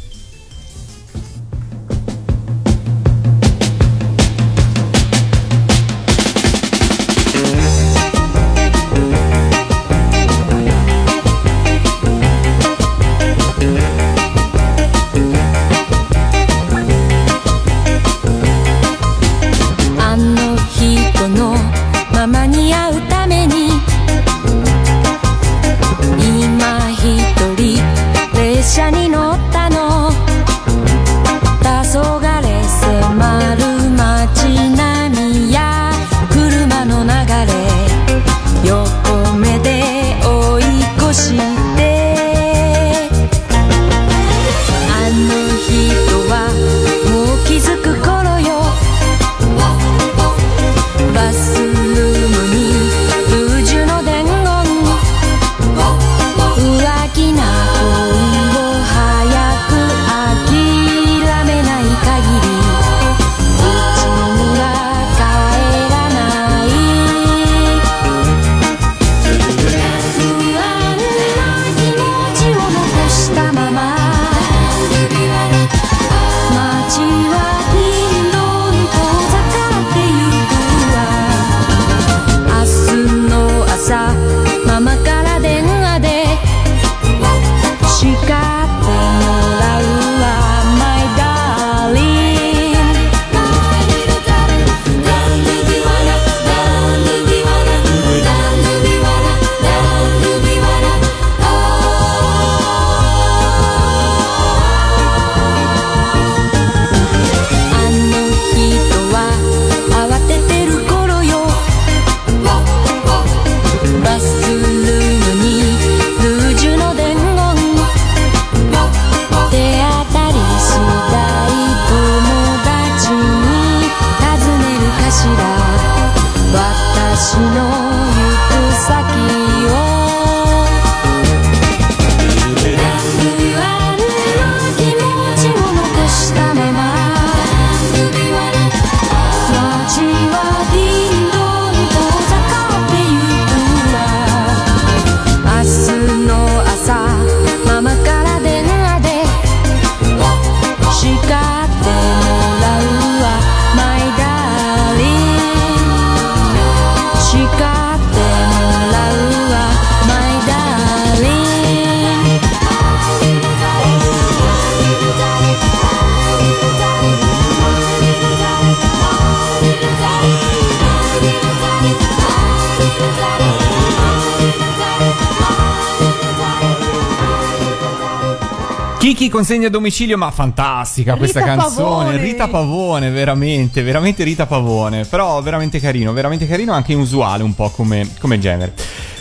Kiki consegna a domicilio, ma fantastica questa Rita canzone. Pavone. Rita Pavone, veramente, veramente Rita Pavone. Però veramente carino, veramente carino, anche inusuale un po' come, come genere.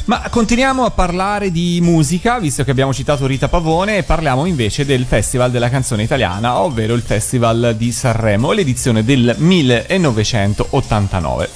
Ma continuiamo a parlare di musica, visto che abbiamo citato Rita Pavone, e parliamo invece del Festival della canzone italiana, ovvero il Festival di Sanremo, l'edizione del 1989.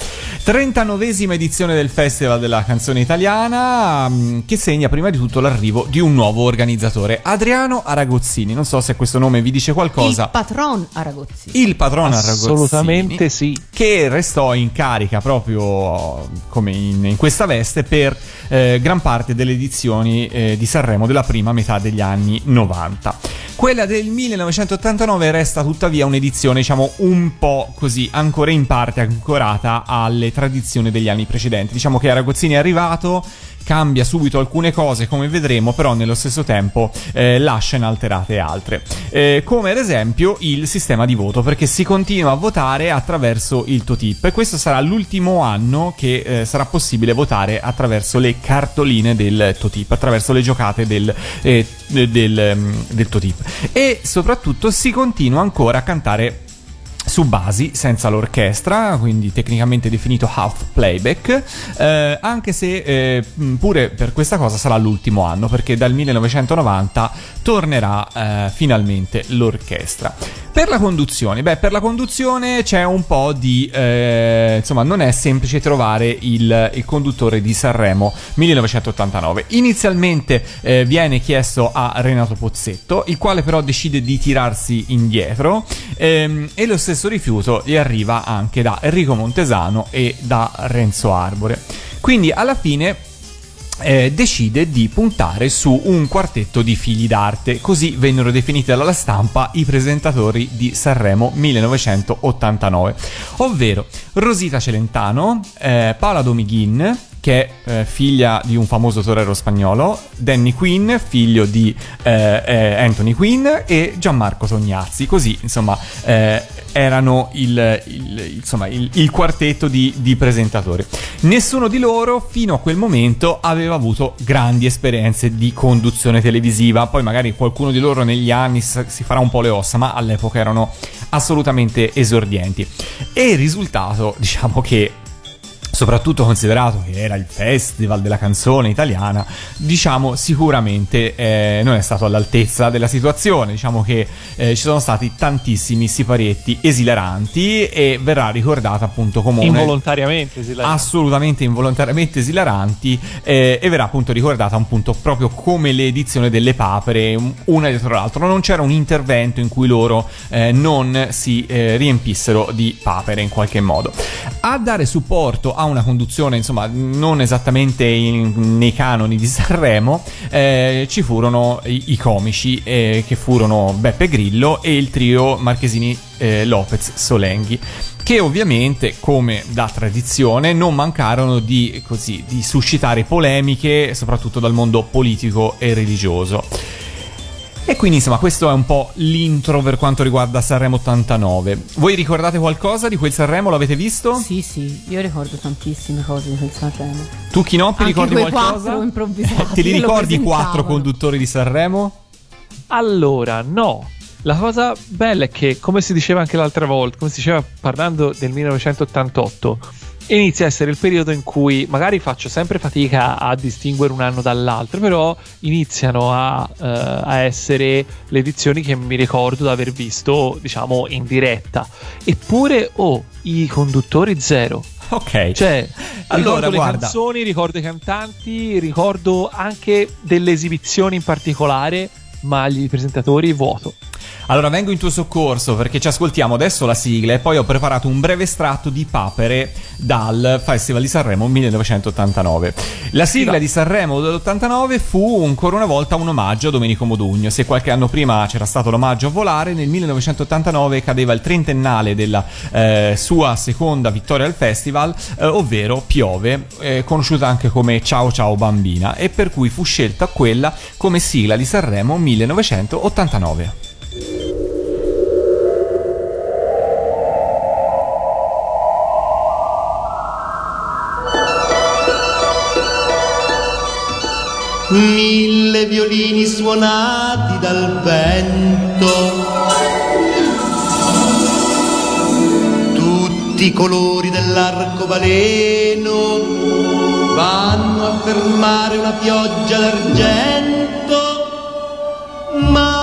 39esima edizione del Festival della canzone italiana, mm, che segna prima di tutto l'arrivo di un nuovo organizzatore, Adriano Aragozzini. Non so se questo nome vi dice qualcosa. Il patron Aragozzi. Il patrono Aragozzini Assolutamente sì. che restò in carica proprio come in, in questa veste per eh, gran parte delle edizioni eh, di Sanremo della prima metà degli anni 90. Quella del 1989 resta tuttavia un'edizione, diciamo, un po' così, ancora in parte ancorata alle tradizioni degli anni precedenti. Diciamo che Aragozzini è arrivato, cambia subito alcune cose, come vedremo, però nello stesso tempo eh, lascia inalterate altre. Eh, come ad esempio il sistema di voto, perché si continua a votare attraverso il Totip e questo sarà l'ultimo anno che eh, sarà possibile votare attraverso le cartoline del Totip, attraverso le giocate del, eh, del, mm, del Totip. E soprattutto si continua ancora a cantare su basi senza l'orchestra, quindi tecnicamente definito half playback, eh, anche se eh, pure per questa cosa sarà l'ultimo anno, perché dal 1990 tornerà eh, finalmente l'orchestra. Per la conduzione, beh, per la conduzione c'è un po' di. eh, insomma, non è semplice trovare il, il conduttore di Sanremo 1989. Inizialmente eh, viene chiesto a Renato Pozzetto, il quale però decide di tirarsi indietro, ehm, e lo stesso rifiuto gli arriva anche da Enrico Montesano e da Renzo Arbore. Quindi alla fine eh, decide di puntare su un quartetto di figli d'arte, così vennero definiti dalla stampa i presentatori di Sanremo 1989, ovvero Rosita Celentano, eh, Paola Domighin, che è eh, figlia di un famoso torero spagnolo, Danny Quinn, figlio di eh, eh, Anthony Quinn e Gianmarco Tognazzi, così insomma eh, erano il, il- insomma, il, il quartetto di, di presentatori. Nessuno di loro fino a quel momento aveva avuto grandi esperienze di conduzione televisiva, poi magari qualcuno di loro negli anni si farà un po' le ossa, ma all'epoca erano assolutamente esordienti. E il risultato, diciamo che soprattutto considerato che era il festival della canzone italiana, diciamo sicuramente eh, non è stato all'altezza della situazione, diciamo che eh, ci sono stati tantissimi siparietti esilaranti e verrà ricordata appunto come Involontariamente, si la- assolutamente involontariamente esilaranti eh, e verrà appunto ricordata un punto proprio come l'edizione delle papere un- una dietro l'altra. Non c'era un intervento in cui loro eh, non si eh, riempissero di papere in qualche modo. A dare supporto a una conduzione insomma non esattamente in- nei canoni di Sanremo eh, ci furono i, i comici eh, che furono Beppe Grillo e il trio Marchesini eh, Lopez Solenghi che ovviamente, come da tradizione, non mancarono di, così, di suscitare polemiche, soprattutto dal mondo politico e religioso. E quindi insomma questo è un po' l'intro per quanto riguarda Sanremo 89. Voi ricordate qualcosa di quel Sanremo? L'avete visto? Sì, sì, io ricordo tantissime cose di quel Sanremo. Tu Chinoppi ricordi quei qualcosa? improvvisati Te li ricordi i quattro conduttori di Sanremo? Allora, no. La cosa bella è che, come si diceva anche l'altra volta, come si diceva parlando del 1988, inizia a essere il periodo in cui magari faccio sempre fatica a distinguere un anno dall'altro, però iniziano a, eh, a essere le edizioni che mi ricordo di aver visto, diciamo, in diretta. Eppure, oh, i conduttori zero. Ok. Cioè, Allora, ricordo le guarda. canzoni, ricordo i cantanti, ricordo anche delle esibizioni in particolare, ma gli presentatori vuoto. Allora vengo in tuo soccorso perché ci ascoltiamo adesso la sigla e poi ho preparato un breve estratto di papere dal Festival di Sanremo 1989. La sigla di Sanremo dell'89 fu ancora una volta un omaggio a Domenico Modugno. Se qualche anno prima c'era stato l'omaggio a Volare, nel 1989 cadeva il trentennale della eh, sua seconda vittoria al festival, eh, ovvero Piove, eh, conosciuta anche come Ciao Ciao Bambina, e per cui fu scelta quella come sigla di Sanremo 1989. Mille violini suonati dal vento, tutti i colori dell'arcobaleno vanno a fermare una pioggia d'argento, ma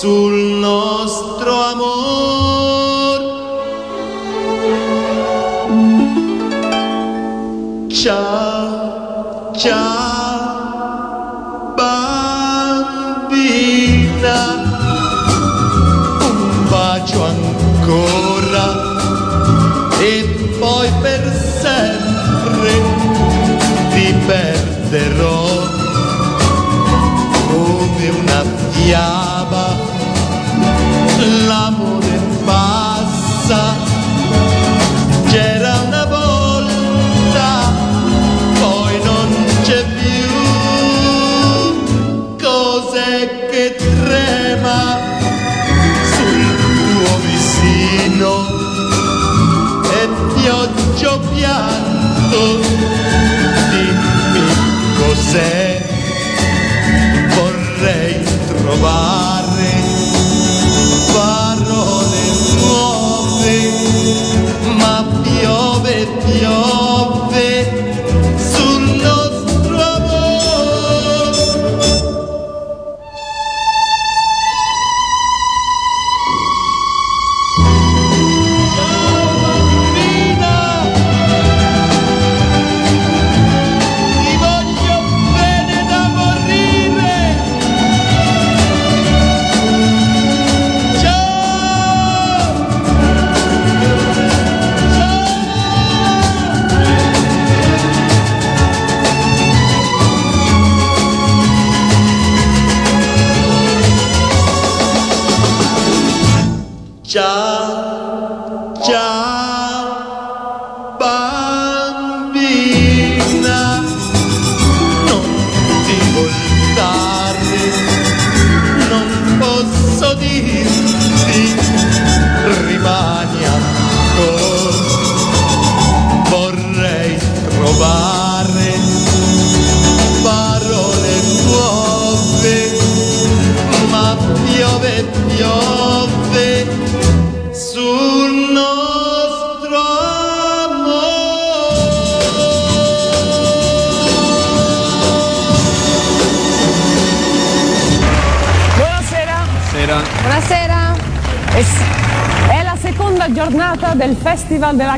sul nostro amor. Ciao, ciao, bambina, un bacio ancora e poi per sempre ti perderò come una fiaba. Piove,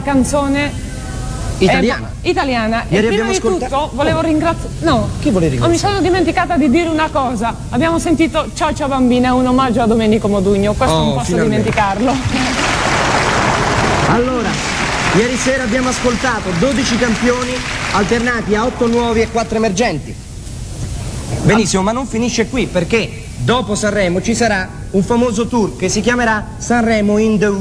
Canzone Italiana. eh, italiana. Ieri e prima abbiamo di ascoltato- tutto volevo ringraziare. No. Chi vuole Oh, mi ringraziare? sono dimenticata di dire una cosa. Abbiamo sentito Ciao ciao bambina, un omaggio a Domenico Modugno. Questo Oh, non posso finalmente. dimenticarlo. Allora, ieri sera abbiamo ascoltato 12 campioni alternati a 8 nuovi e 4 emergenti. Benissimo, ma non finisce qui perché dopo Sanremo ci sarà un famoso tour che si chiamerà Sanremo in the.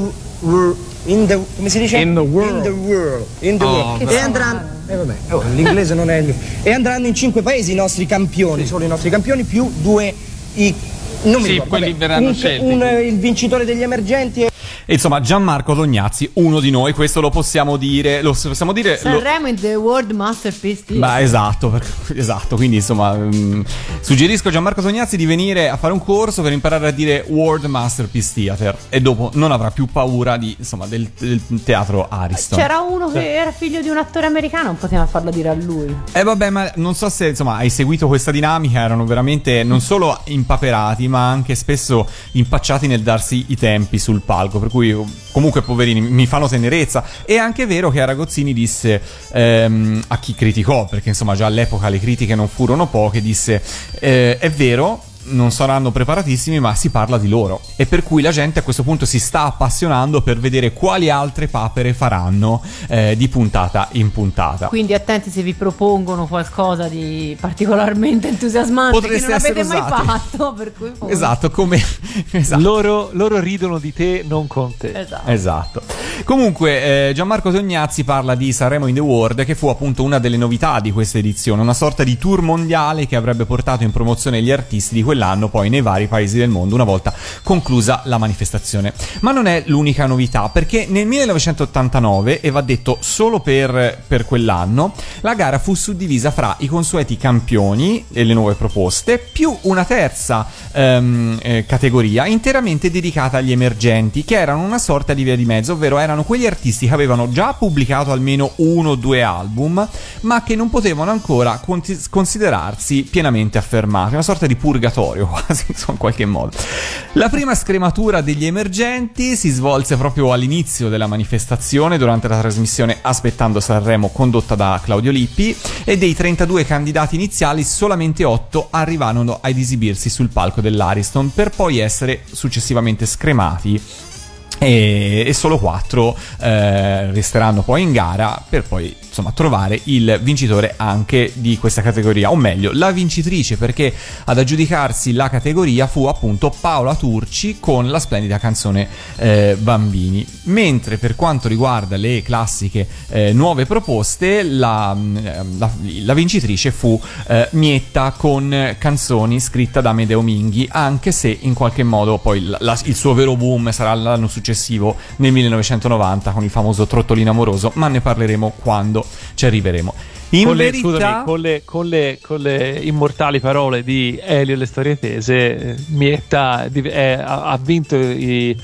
In the, come si dice? In the world. In the world. In the Oh, world. E andranno. eh, vabbè, oh, l'inglese non è il. E andranno in 5 paesi i nostri campioni, solo i nostri campioni, più due. I, non mi Sì, ricordo, quelli vabbè, verranno un- scelti. un, eh, il vincitore degli emergenti e E insomma, Gianmarco Tognazzi, uno di noi, questo lo possiamo dire. Lo possiamo dire. lo- Sanremo in The World Masterpiece Theater. Beh, esatto, esatto, quindi insomma mm, suggerisco a Gianmarco Tognazzi di venire a fare un corso per imparare a dire World Masterpiece Theater e dopo non avrà più paura di, insomma, del, del teatro Ariston. C'era uno che era figlio di un attore americano, non poteva farlo dire a lui. Eh vabbè, ma non so se insomma hai seguito questa dinamica, erano veramente non solo impaperati, ma anche spesso impacciati nel darsi i tempi sul palco, per cui comunque poverini mi fanno tenerezza. È anche vero che Aragozzini disse ehm, a chi criticò, perché insomma già all'epoca le critiche non furono poche, disse eh, è vero non saranno preparatissimi, ma si parla di loro. E per cui la gente a questo punto si sta appassionando per vedere quali altre papere faranno eh, di puntata in puntata. Quindi attenti se vi propongono qualcosa di particolarmente entusiasmante Potreste che non avete essere mai usati. fatto. Per cui poi- Esatto, come esatto. Loro, loro ridono di te, non con te. Esatto. Esatto. Comunque, eh, Gianmarco Tognazzi parla di Sanremo in the World, che fu appunto una delle novità di questa edizione, una sorta di tour mondiale che avrebbe portato in promozione gli artisti di quell'anno poi nei vari paesi del mondo, una volta conclusa la manifestazione. Ma non è l'unica novità, perché nel 1989, e va detto solo per, per quell'anno, la gara fu suddivisa fra i consueti campioni e le nuove proposte, più una terza ehm, eh, categoria interamente dedicata agli emergenti, che erano una sorta di via di mezzo, ovvero erano quegli artisti che avevano già pubblicato almeno uno o due album, ma che non potevano ancora considerarsi pienamente affermati, una sorta di purgatorio quasi, insomma, in qualche modo. La prima scrematura degli emergenti si svolse proprio all'inizio della manifestazione, durante la trasmissione Aspettando Sanremo condotta da Claudio Lippi, e dei 32 candidati iniziali solamente 8 arrivarono ad esibirsi sul palco dell'Ariston per poi essere successivamente scremati e, solo 4 resteranno poi in gara per poi insomma trovare il vincitore anche di questa categoria o meglio la vincitrice perché ad aggiudicarsi la categoria fu appunto Paola Turci con la splendida canzone eh, Bambini. Mentre per quanto riguarda le classiche eh, nuove proposte la, la- la vincitrice fu eh, Mietta con canzoni scritte da Medeo Minghi anche se in qualche modo poi la- il suo vero boom sarà l'anno successivo nel 1990 con il famoso Trottolino amoroso ma ne parleremo quando ci arriveremo in con, le, verità scusami, con, le, con, le, con le immortali parole di Elio e le storie tese, eh, Mietta è- ha, vinto i,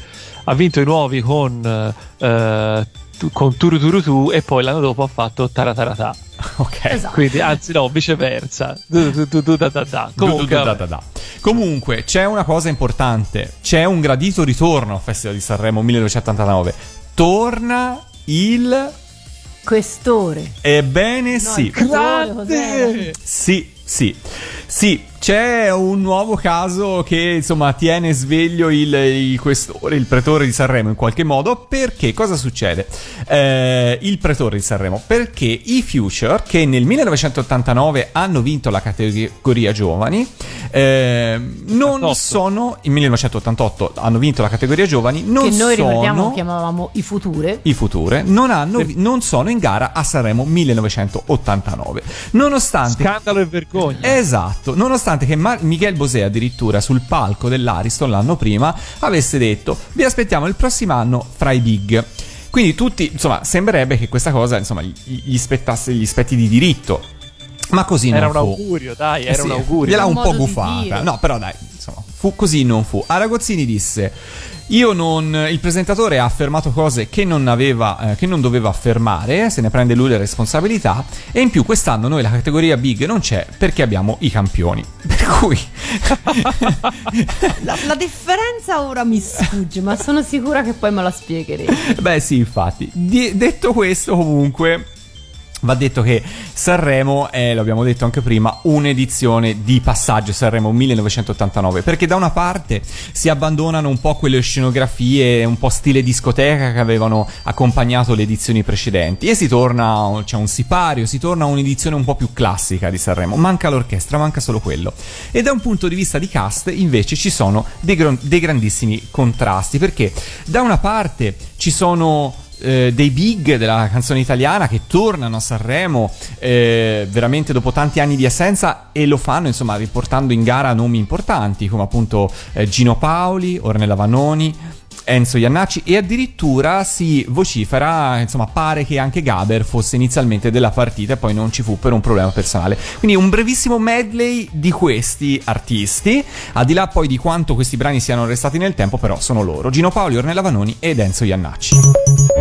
ha vinto i nuovi con, eh, tu- con Turu Turu Tu e poi l'anno dopo ha fatto Tarataratà. ok Esatto. Quindi, anzi, no, viceversa. Comunque, c'è una cosa importante. C'è un gradito ritorno al Festival di Sanremo 1989. Torna il. Questore. Ebbene No, sì. cos'era? Sì, sì. Sì, c'è un nuovo caso che insomma tiene sveglio il, il questore, il pretore di Sanremo in qualche modo. Perché cosa succede? Eh, il pretore di Sanremo. Perché i Future, che nel 1989 hanno vinto la categoria giovani, eh, non 88. sono. In 1988 hanno vinto la categoria giovani, non che noi sono. ricordiamo chiamavamo i future. I future non, hanno, non sono in gara a Sanremo 1989. Nonostante scandalo e vergogna. Esatto, nonostante che Mar- Michel Bosé addirittura sul palco dell'Ariston l'anno prima avesse detto vi aspettiamo il prossimo anno fra i big. Quindi tutti, insomma, sembrerebbe che questa cosa, insomma, gli, spettasse gli aspetti di diritto. Ma così Era non un fu. augurio, dai, Eh era sì, un augurio. Gliel'ha un Un po' dire. No, però dai, insomma, fu così non fu. Aragozzini disse non, il presentatore ha affermato cose che non, aveva, eh, che non doveva affermare, se ne prende lui le responsabilità e in più quest'anno noi la categoria big non c'è perché abbiamo i campioni. Per cui La, la differenza ora mi sfugge, ma sono sicura che poi me la spiegherete. Beh, sì, infatti. Di- detto questo, comunque. Va detto che Sanremo è, lo abbiamo detto anche prima, un'edizione di passaggio Sanremo 1989, perché da una parte si abbandonano un po' quelle scenografie un po' stile discoteca che avevano accompagnato le edizioni precedenti. E si torna, c'è un sipario, si torna a un'edizione un po' più classica di Sanremo, manca l'orchestra, manca solo quello. E da un punto di vista di cast invece ci sono dei, dei grandissimi contrasti, perché da una parte ci sono eh, dei big della canzone italiana che tornano a Sanremo eh, veramente dopo tanti anni di assenza e lo fanno insomma riportando in gara nomi importanti come appunto eh, Gino Paoli, Ornella Vanoni Enzo Iannacci e addirittura si vocifera, insomma pare che anche Gaber fosse inizialmente della partita e poi non ci fu per un problema personale. Quindi un brevissimo medley di questi artisti, al di là poi di quanto questi brani siano restati nel tempo, però sono loro, Gino Paoli, Ornella Vanoni ed Enzo Iannacci.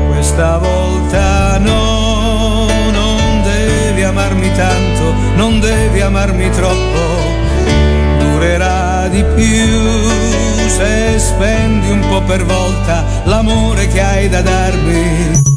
Questa volta no, non devi amarmi tanto, non devi amarmi troppo, durerà di più se spendi un po' per volta l'amore che hai da darmi.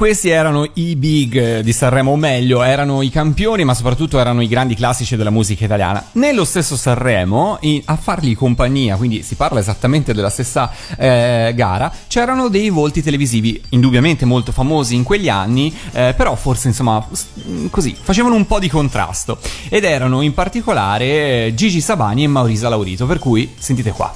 Questi erano i big di Sanremo, o meglio, erano i campioni, ma soprattutto erano i grandi classici della musica italiana. Nello stesso Sanremo, in- a fargli compagnia, quindi si parla esattamente della stessa eh, gara, c'erano dei volti televisivi indubbiamente molto famosi in quegli anni, eh, però forse insomma s- così facevano un po' di contrasto. Ed erano in particolare eh, Gigi Sabani e Maurisa Laurito, per cui sentite qua.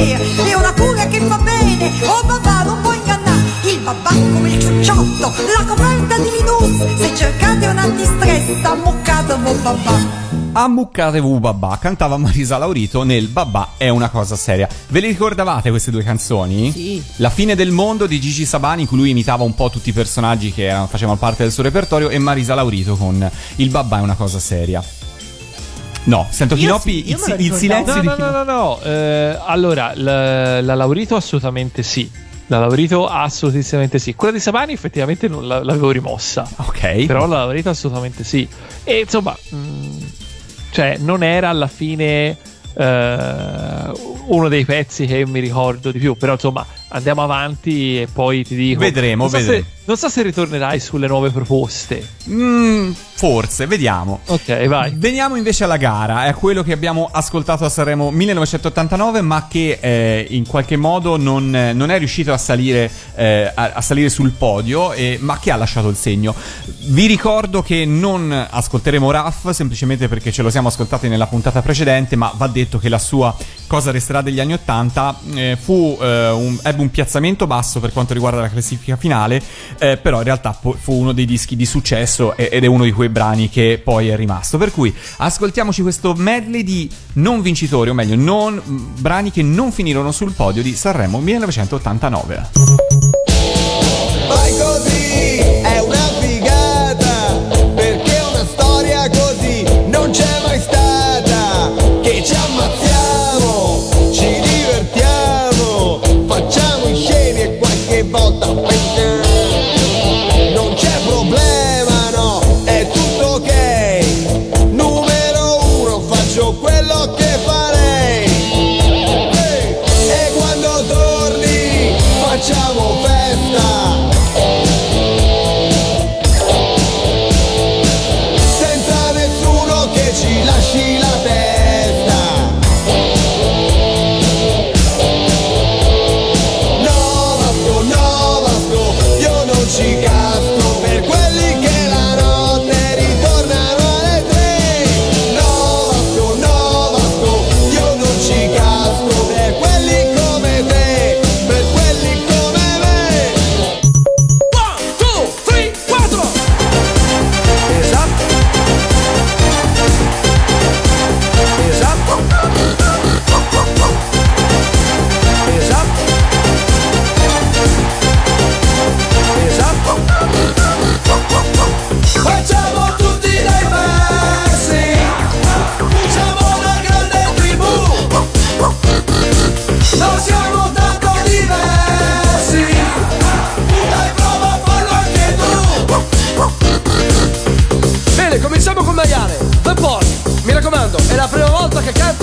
Pazzia, è una cura che fa bene, oh babà non può ingannare. Il babà è come il ciucciotto, la coperta di Linus, se cercate un antistress, ammuccate voi babà. Ammuccate V Babà cantava Marisa Laurito nel Babà è una cosa seria. Ve le ricordavate queste due canzoni? Sì. La fine del mondo di Gigi Sabani, in cui lui imitava un po' tutti i personaggi che erano- facevano parte del suo repertorio, e Marisa Laurito con il Babà è una cosa seria. No, sento Io Chinoppi, sì, il, il silenzio No, di no, no, Chinoppi. no, no. eh, allora, la, la Laurito assolutamente sì. La Laurito assolutissimamente sì. Quella di Sabani effettivamente non la- l'avevo rimossa. Ok. Però la Laurito assolutamente sì. E insomma, mh, cioè, non era alla fine eh, uno dei pezzi che mi ricordo di più. Però insomma, andiamo avanti e poi ti dico. Vedremo, so vedremo. Se, non so se ritornerai sulle nuove proposte. Mm, forse, vediamo. Ok, vai. Veniamo invece alla gara, è quello che abbiamo ascoltato a Sanremo 1989, ma che eh, in qualche modo non, non è riuscito a salire, eh, a, a salire sul podio, eh, ma che ha lasciato il segno. Vi ricordo che non ascolteremo Raff semplicemente perché ce lo siamo ascoltati nella puntata precedente, ma va detto che la sua cosa resterà degli anni 80 eh, fu, eh, un, ebbe un piazzamento basso per quanto riguarda la classifica finale, eh, però in realtà fu, uno dei dischi di successo ed è uno di quei brani che poi è rimasto. Per cui ascoltiamoci questo medley di non vincitori, o meglio, non, brani che non finirono sul podio di Sanremo 1989.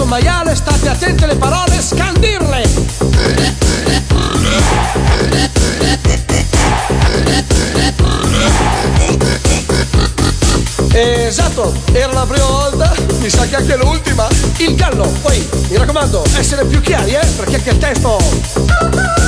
Maiale, state attenti alle parole, scandirle! Esatto, era la prima volta, mi sa che anche l'ultima. Il gallo, poi mi raccomando, essere più chiari, eh, perché il testo.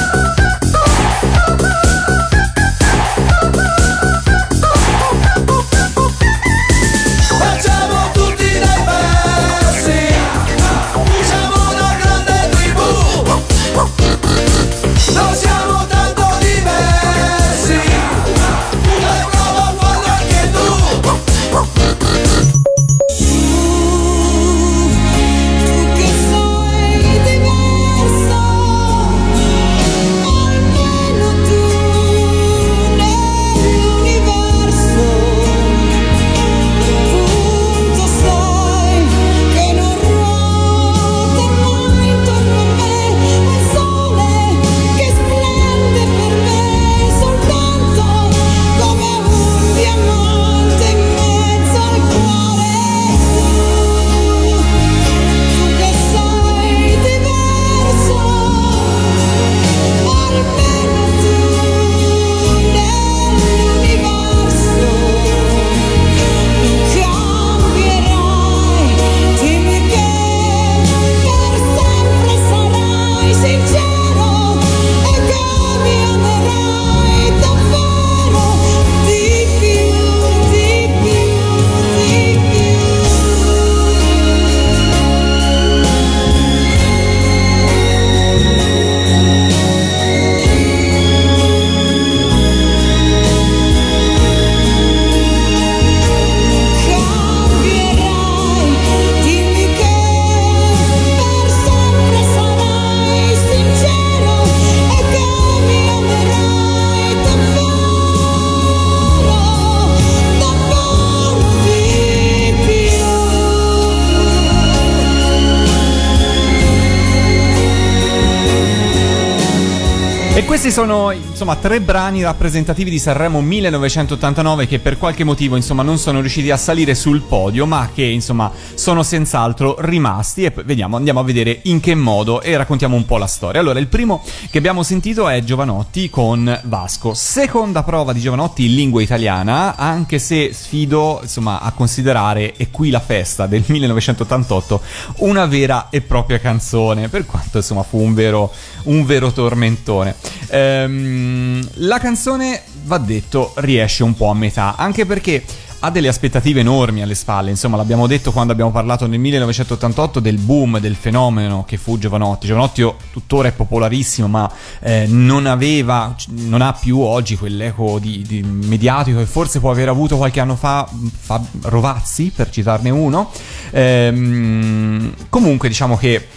Insomma tre brani rappresentativi di Sanremo 1989 che per qualche motivo insomma non sono riusciti a salire sul podio ma che insomma sono senz'altro rimasti e vediamo andiamo a vedere in che modo e raccontiamo un po' la storia. Allora il primo che abbiamo sentito è Giovanotti con Vasco. Seconda prova di Giovanotti in lingua italiana anche se sfido insomma a considerare e qui la festa del 1988 una vera e propria canzone per quanto insomma fu un vero, un vero tormentone. Ehm, la canzone, va detto, riesce un po' a metà, anche perché ha delle aspettative enormi alle spalle, insomma l'abbiamo detto quando abbiamo parlato nel 1988 del boom, del fenomeno che fu Giovanotti. Giovanotti tuttora è popolarissimo, ma eh, non aveva, non ha più oggi quell'eco di, di mediatico che forse può aver avuto qualche anno fa, fa Rovazzi, per citarne uno. Ehm, comunque diciamo che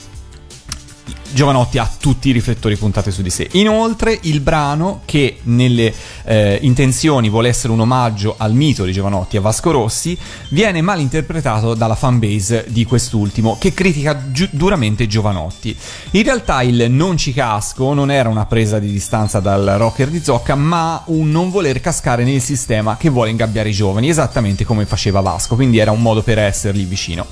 Giovanotti ha tutti i riflettori puntati su di sé. Inoltre, il brano, che nelle eh, intenzioni vuole essere un omaggio al mito di Giovanotti, a Vasco Rossi, viene mal interpretato dalla fanbase di quest'ultimo, che critica giu- duramente Giovanotti. In realtà, il non ci casco non era una presa di distanza dal rocker di Zocca, ma un non voler cascare nel sistema che vuole ingabbiare i giovani, esattamente come faceva Vasco. Quindi era un modo per essergli vicino.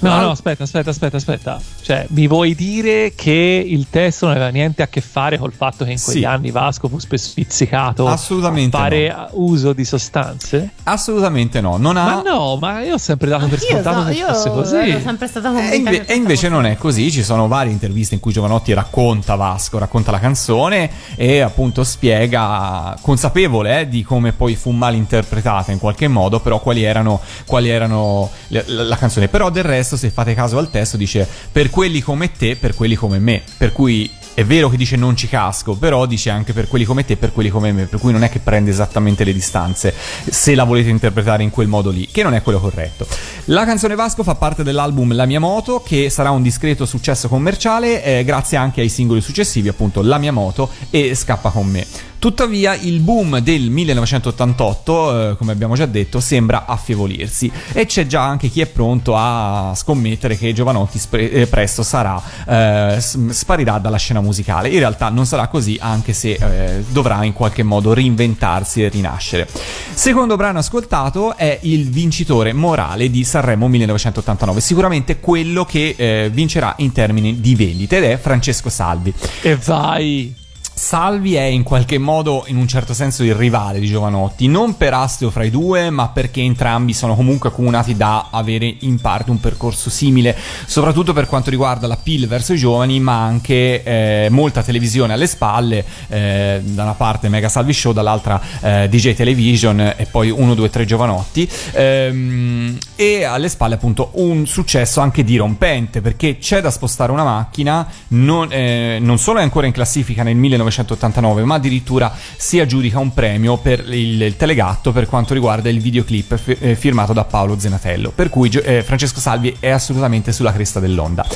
No, Al- no, aspetta, aspetta, aspetta, aspetta. Cioè, mi vuoi dire che il testo non aveva niente a che fare col fatto che in quegli Sì. anni Vasco fu spesso spizzicato Assolutamente a fare uso di sostanze? Assolutamente no, non ha... Ma no, ma io ho sempre dato per scontato so, che io fosse così. ero sempre stata E, inve- e invece non è così, ci sono varie interviste in cui Giovanotti racconta Vasco, racconta la canzone e appunto spiega, consapevole eh, di come poi fu mal interpretata in qualche modo, però quali erano, quali erano le- la, la canzone. Però del resto, se fate caso al testo, dice per quelli come te, per quelli come me, per cui è vero che dice non ci casco, però dice anche per quelli come te, per quelli come me, per cui non è che prende esattamente le distanze, se la volete interpretare in quel modo lì, che non è quello corretto. La canzone Vasco fa parte dell'album La mia moto, che sarà un discreto successo commerciale, eh, grazie anche ai singoli successivi, appunto La mia moto e Scappa con me. Tuttavia il boom del 1988, eh, come abbiamo già detto, sembra affievolirsi e c'è già anche chi è pronto a scommettere che Giovanotti spre- eh, presto sarà, eh, sparirà dalla scena musicale. In realtà non sarà così, anche se eh, dovrà in qualche modo reinventarsi e rinascere. Secondo brano ascoltato è il vincitore morale di Sanremo 1989, sicuramente quello che eh, vincerà in termini di vendite ed è Francesco Salvi. E vai! Salvi è in qualche modo, in un certo senso, il rivale di Giovanotti, non per astio fra i due, ma perché entrambi sono comunque accomunati da avere in parte un percorso simile, soprattutto per quanto riguarda la PIL verso i giovani, ma anche eh, molta televisione alle spalle, eh, da una parte Mega Salvi Show, dall'altra eh, DJ Television e poi 1, 2, 3 Giovanotti, ehm, e alle spalle appunto un successo anche dirompente, perché c'è da spostare una macchina, non, eh, non solo è ancora in classifica nel 1989, ma addirittura si aggiudica un premio per il, telegatto per quanto riguarda il videoclip fi- eh, firmato da Paolo Zenatello. Per cui eh, Francesco Salvi è assolutamente sulla cresta dell'onda.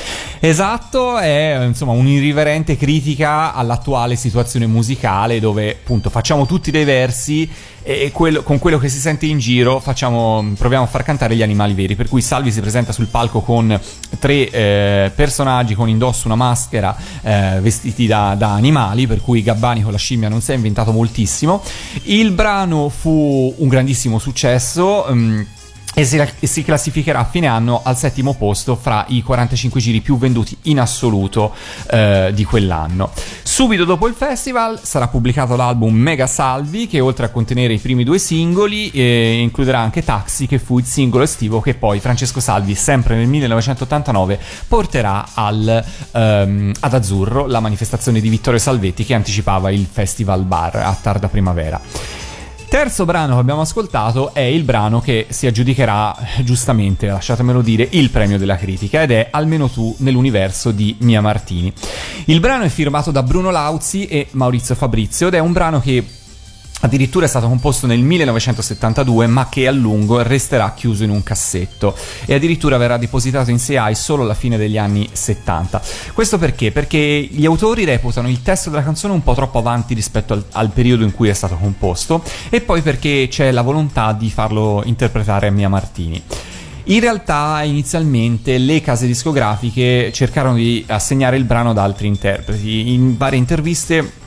Esatto, è insomma un'irriverente critica all'attuale situazione musicale dove appunto facciamo tutti dei versi e quello- con quello che si sente in giro facciamo, proviamo a far cantare gli animali veri. Per cui Salvi si presenta sul palco con tre eh, personaggi con indosso una maschera eh, vestiti da, da animali, per cui Gabbani con la scimmia non si è inventato moltissimo. Il brano fu un grandissimo successo. mm, e si, si classificherà a fine anno al settimo posto fra i 45 giri più venduti in assoluto eh, di quell'anno. Subito dopo il festival sarà pubblicato l'album Mega Salvi che oltre a contenere i primi due singoli eh, includerà anche Taxi che fu il singolo estivo che poi Francesco Salvi sempre nel 1989 porterà al, ehm, ad Azzurro, la manifestazione di Vittorio Salvetti che anticipava il Festival Bar a tarda primavera. Terzo brano che abbiamo ascoltato è il brano che si aggiudicherà, giustamente, lasciatemelo dire, il premio della critica ed è Almeno tu nell'universo di Mia Martini. Il brano è firmato da Bruno Lauzi e Maurizio Fabrizio ed è un brano che Addirittura è stato composto nel 1972, ma che a lungo resterà chiuso in un cassetto e addirittura verrà depositato in CI solo alla fine degli anni 70. Questo perché? Perché gli autori reputano il testo della canzone un po' troppo avanti rispetto al, al periodo in cui è stato composto e poi perché c'è la volontà di farlo interpretare a Mia Martini. In realtà inizialmente le case discografiche cercarono di assegnare il brano ad altri interpreti. In varie interviste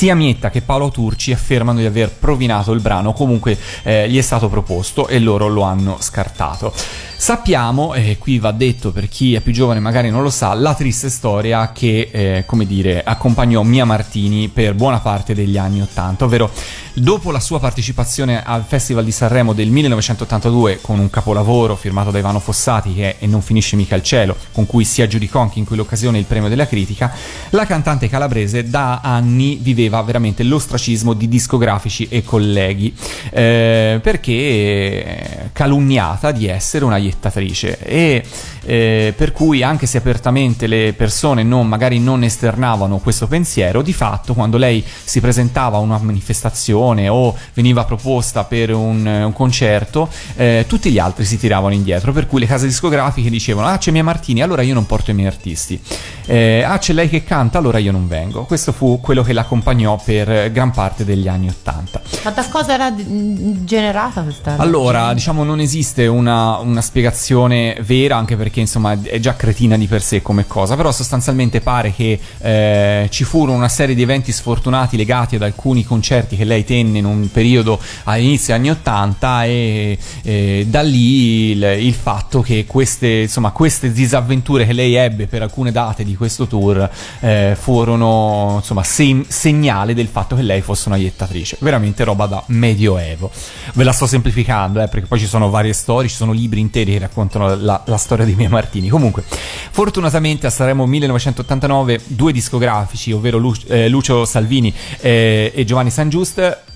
sia Mietta che Paolo Turci affermano di aver provinato il brano, comunque eh, gli è stato proposto e loro lo hanno scartato. Sappiamo, e qui va detto per chi è più giovane magari non lo sa, la triste storia che, eh, come dire, accompagnò Mia Martini per buona parte degli anni Ottanta, ovvero dopo la sua partecipazione al Festival di Sanremo del 1982 con un capolavoro firmato da Ivano Fossati che è E non finisce mica il cielo, con cui si aggiudicò anche in quell'occasione il premio della critica, la cantante calabrese da anni viveva veramente l'ostracismo di discografici e colleghi eh, perché calunniata di essere una iettatrice. E eh, per cui anche se apertamente le persone non, magari non esternavano questo pensiero, di fatto quando lei si presentava a una manifestazione o veniva proposta per un, un concerto, eh, tutti gli altri si tiravano indietro, per cui le case discografiche dicevano ah c'è Mia Martini, allora io non porto i miei artisti, eh, ah c'è lei che canta, allora io non vengo. Questo fu quello che l'accompagnò per gran parte degli anni Ottanta. Ma da cosa era generata questa Allora, diciamo, non esiste una, una spiegazione vera, anche perché insomma è già cretina di per sé come cosa, però sostanzialmente pare che eh, ci furono una serie di eventi sfortunati legati ad alcuni concerti che lei tenne in un periodo all'inizio degli anni 80 e, e da lì il, il fatto che queste, insomma, queste disavventure che lei ebbe per alcune date di questo tour eh, furono insomma sem- segnale del fatto che lei fosse una iettatrice, veramente roba da medioevo. Ve la sto semplificando, eh, perché poi ci sono varie storie, ci sono libri interi che raccontano la, la storia di Mia Martini. Comunque, fortunatamente a Sanremo 1989 due discografici, ovvero Lu- eh, Lucio Salvini eh, e Giovanni San Giust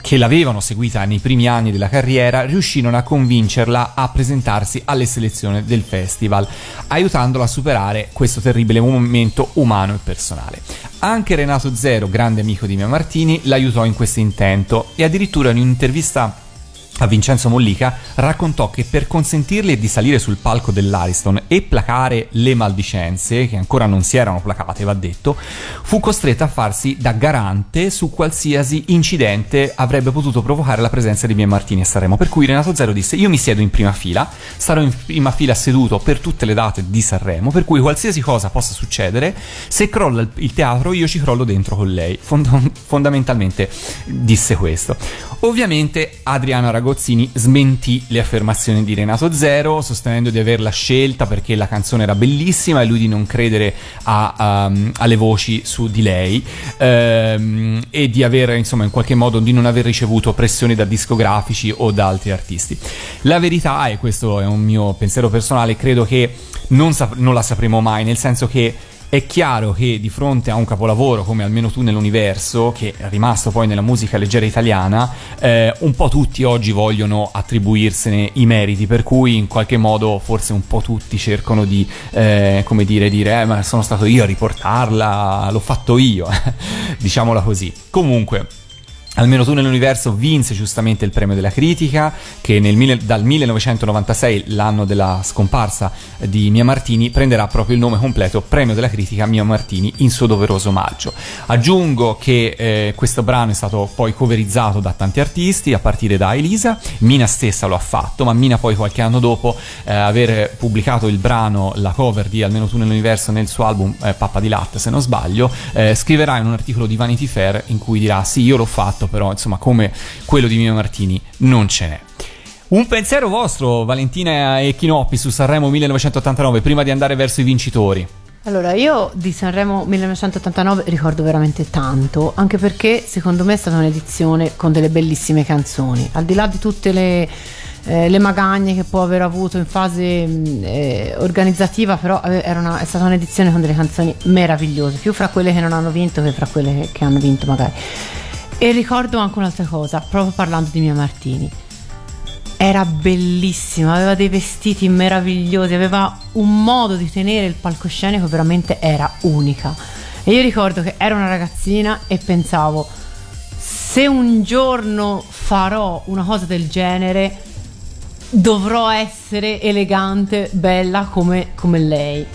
che l'avevano seguita nei primi anni della carriera riuscirono a convincerla a presentarsi alle selezioni del festival, aiutandola a superare questo terribile momento umano e personale. Anche Renato Zero, grande amico di Mia Martini, l'aiutò in questo intento e addirittura in un'intervista a Vincenzo Mollica, raccontò che per consentirle di salire sul palco dell'Ariston e placare le maldicenze, che ancora non si erano placate, va detto, fu costretta a farsi da garante su qualsiasi incidente avrebbe potuto provocare la presenza di Mia Martini a Sanremo. Per cui Renato Zero disse: Io mi siedo in prima fila, starò in prima fila seduto per tutte le date di Sanremo, per cui qualsiasi cosa possa succedere, se crolla il- teatro, io ci crollo dentro con lei. Fond- fondamentalmente disse questo. Ovviamente Adriano Ragozzini smentì le affermazioni di Renato Zero, sostenendo di averla scelta perché la canzone era bellissima e lui di non credere a- um, alle voci su di lei ehm, e di aver, insomma, in qualche modo di non aver ricevuto pressioni da discografici o da altri artisti. La verità, e questo è un mio pensiero personale, credo che non, sap- non la sapremo mai, nel senso che è chiaro che di fronte a un capolavoro come Almeno tu nell'universo, che è rimasto poi nella musica leggera italiana, eh, un po' tutti oggi vogliono attribuirsene i meriti, per cui in qualche modo forse un po' tutti cercano di, eh, come dire, dire, eh, ma sono stato io a riportarla, l'ho fatto io, diciamola così. Comunque. Almeno tu nell'universo vinse giustamente il premio della critica che nel dal 1996, l'anno della scomparsa di Mia Martini, prenderà proprio il nome completo Premio della critica Mia Martini in suo doveroso omaggio. Aggiungo che eh, questo brano è stato poi coverizzato da tanti artisti, a partire da Elisa, Mina stessa lo ha fatto, ma Mina poi qualche anno dopo eh, aver pubblicato il brano, la cover di Almeno tu nell'universo nel suo album eh, Pappa di latte, se non sbaglio, eh, scriverà in un articolo di Vanity Fair in cui dirà sì, io l'ho fatto, però insomma come quello di Mia Martini non ce n'è. Un pensiero vostro, Valentina e Chinoppi, su Sanremo 1989, prima di andare verso i vincitori. Allora, io di Sanremo 1989 ricordo veramente tanto, anche perché secondo me è stata un'edizione con delle bellissime canzoni, al di là di tutte le, eh, le magagne che può aver avuto in fase mh, eh, organizzativa, però eh, una- è stata un'edizione con delle canzoni meravigliose, più fra quelle che non hanno vinto che fra quelle che, che hanno vinto magari. E ricordo anche un'altra cosa, proprio parlando di Mia Martini. Era bellissima, aveva dei vestiti meravigliosi, aveva un modo di tenere il palcoscenico veramente era unica. E io ricordo che ero una ragazzina e pensavo se un giorno farò una cosa del genere dovrò essere elegante, bella come, come lei.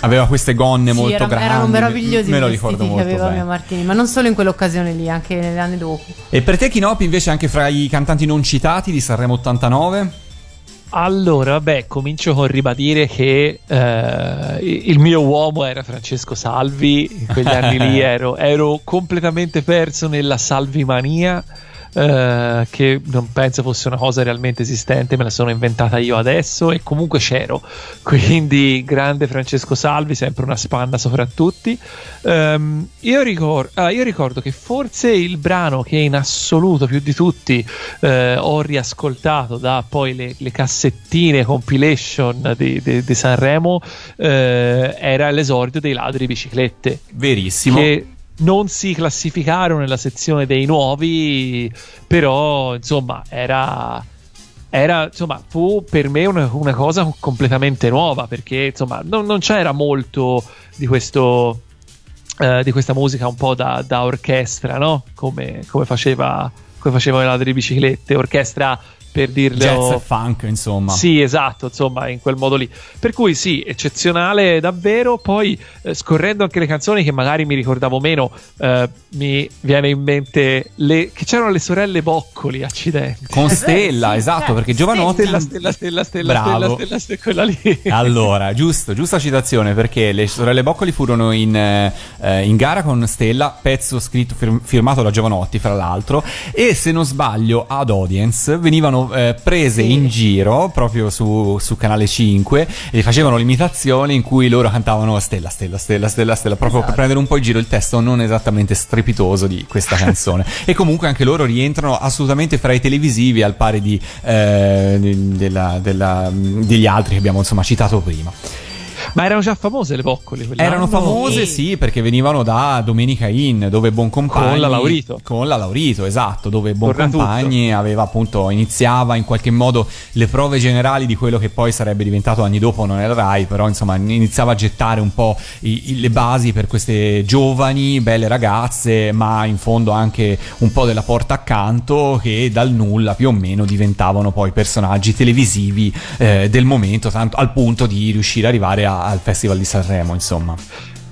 Aveva queste gonne Sì, molto era- grandi. erano meravigliosi Me lo ricordo che molto aveva bene. Martini, ma non solo in quell'occasione lì, anche negli anni dopo. E per te Chinoppi invece anche fra i cantanti non citati di Sanremo 89? Allora, vabbè, comincio con ribadire che eh, il mio uomo era Francesco Salvi, in quegli anni lì ero, ero completamente perso nella salvimania, eh, che non penso fosse una cosa realmente esistente, me la sono inventata io adesso e comunque c'ero. Quindi grande Francesco Salvi, sempre una spanna sopra tutti. Ehm, io, ricor- ah, io ricordo che forse il brano che in assoluto più di tutti eh, ho riascoltato da poi le, le cassettine compilation di, di- di Sanremo eh, era l'esordio dei ladri biciclette. Verissimo. Che non si classificarono nella sezione dei nuovi, però insomma era. Era, insomma, fu per me una, una cosa completamente nuova perché insomma non, non c'era molto di questo eh, di questa musica un po' da, da orchestra, no? Come, come faceva come facevano i ladri di biciclette, orchestra per dirlo Jazz e funk, insomma. sì, esatto, insomma, in quel modo lì. Per cui sì, eccezionale davvero. Poi eh, scorrendo anche le canzoni che magari mi ricordavo meno, eh, mi viene in mente le, che c'erano le sorelle Boccoli, accidenti. Con Stella, esatto, perché Giovanotti... Stella, Stella, Stella, Stella, Bravo. Stella, Stella, Stella, quella lì. Allora, giusto, giusta citazione perché le sorelle Boccoli furono in, eh, eh, in gara con Stella, pezzo scritto fir- firmato da Giovanotti, fra l'altro, e se non sbaglio ad Audience venivano eh, prese in giro proprio su, su Canale 5 e facevano l'imitazione in cui loro cantavano Stella, Stella, Stella, Stella, Stella, proprio per prendere un po' in giro il testo non esattamente strepitoso di questa canzone. e comunque anche loro rientrano assolutamente fra i televisivi al pari di, eh, della- della- degli altri che abbiamo insomma citato prima. Ma erano già famose le quell'anno? Erano famose, sì, perché venivano da Domenica Inn, dove Boncompagni Con la Laurito. Con la Laurito, esatto, dove Boncompagni aveva appunto iniziava in qualche modo le prove generali di quello che poi sarebbe diventato anni dopo non era Rai, però insomma iniziava a gettare un po' i- i- le basi per queste giovani, belle ragazze, ma in fondo anche un po' della porta accanto che dal nulla più o meno diventavano poi personaggi televisivi eh, del momento, tanto al punto di riuscire ad arrivare a- al Festival di Sanremo, insomma.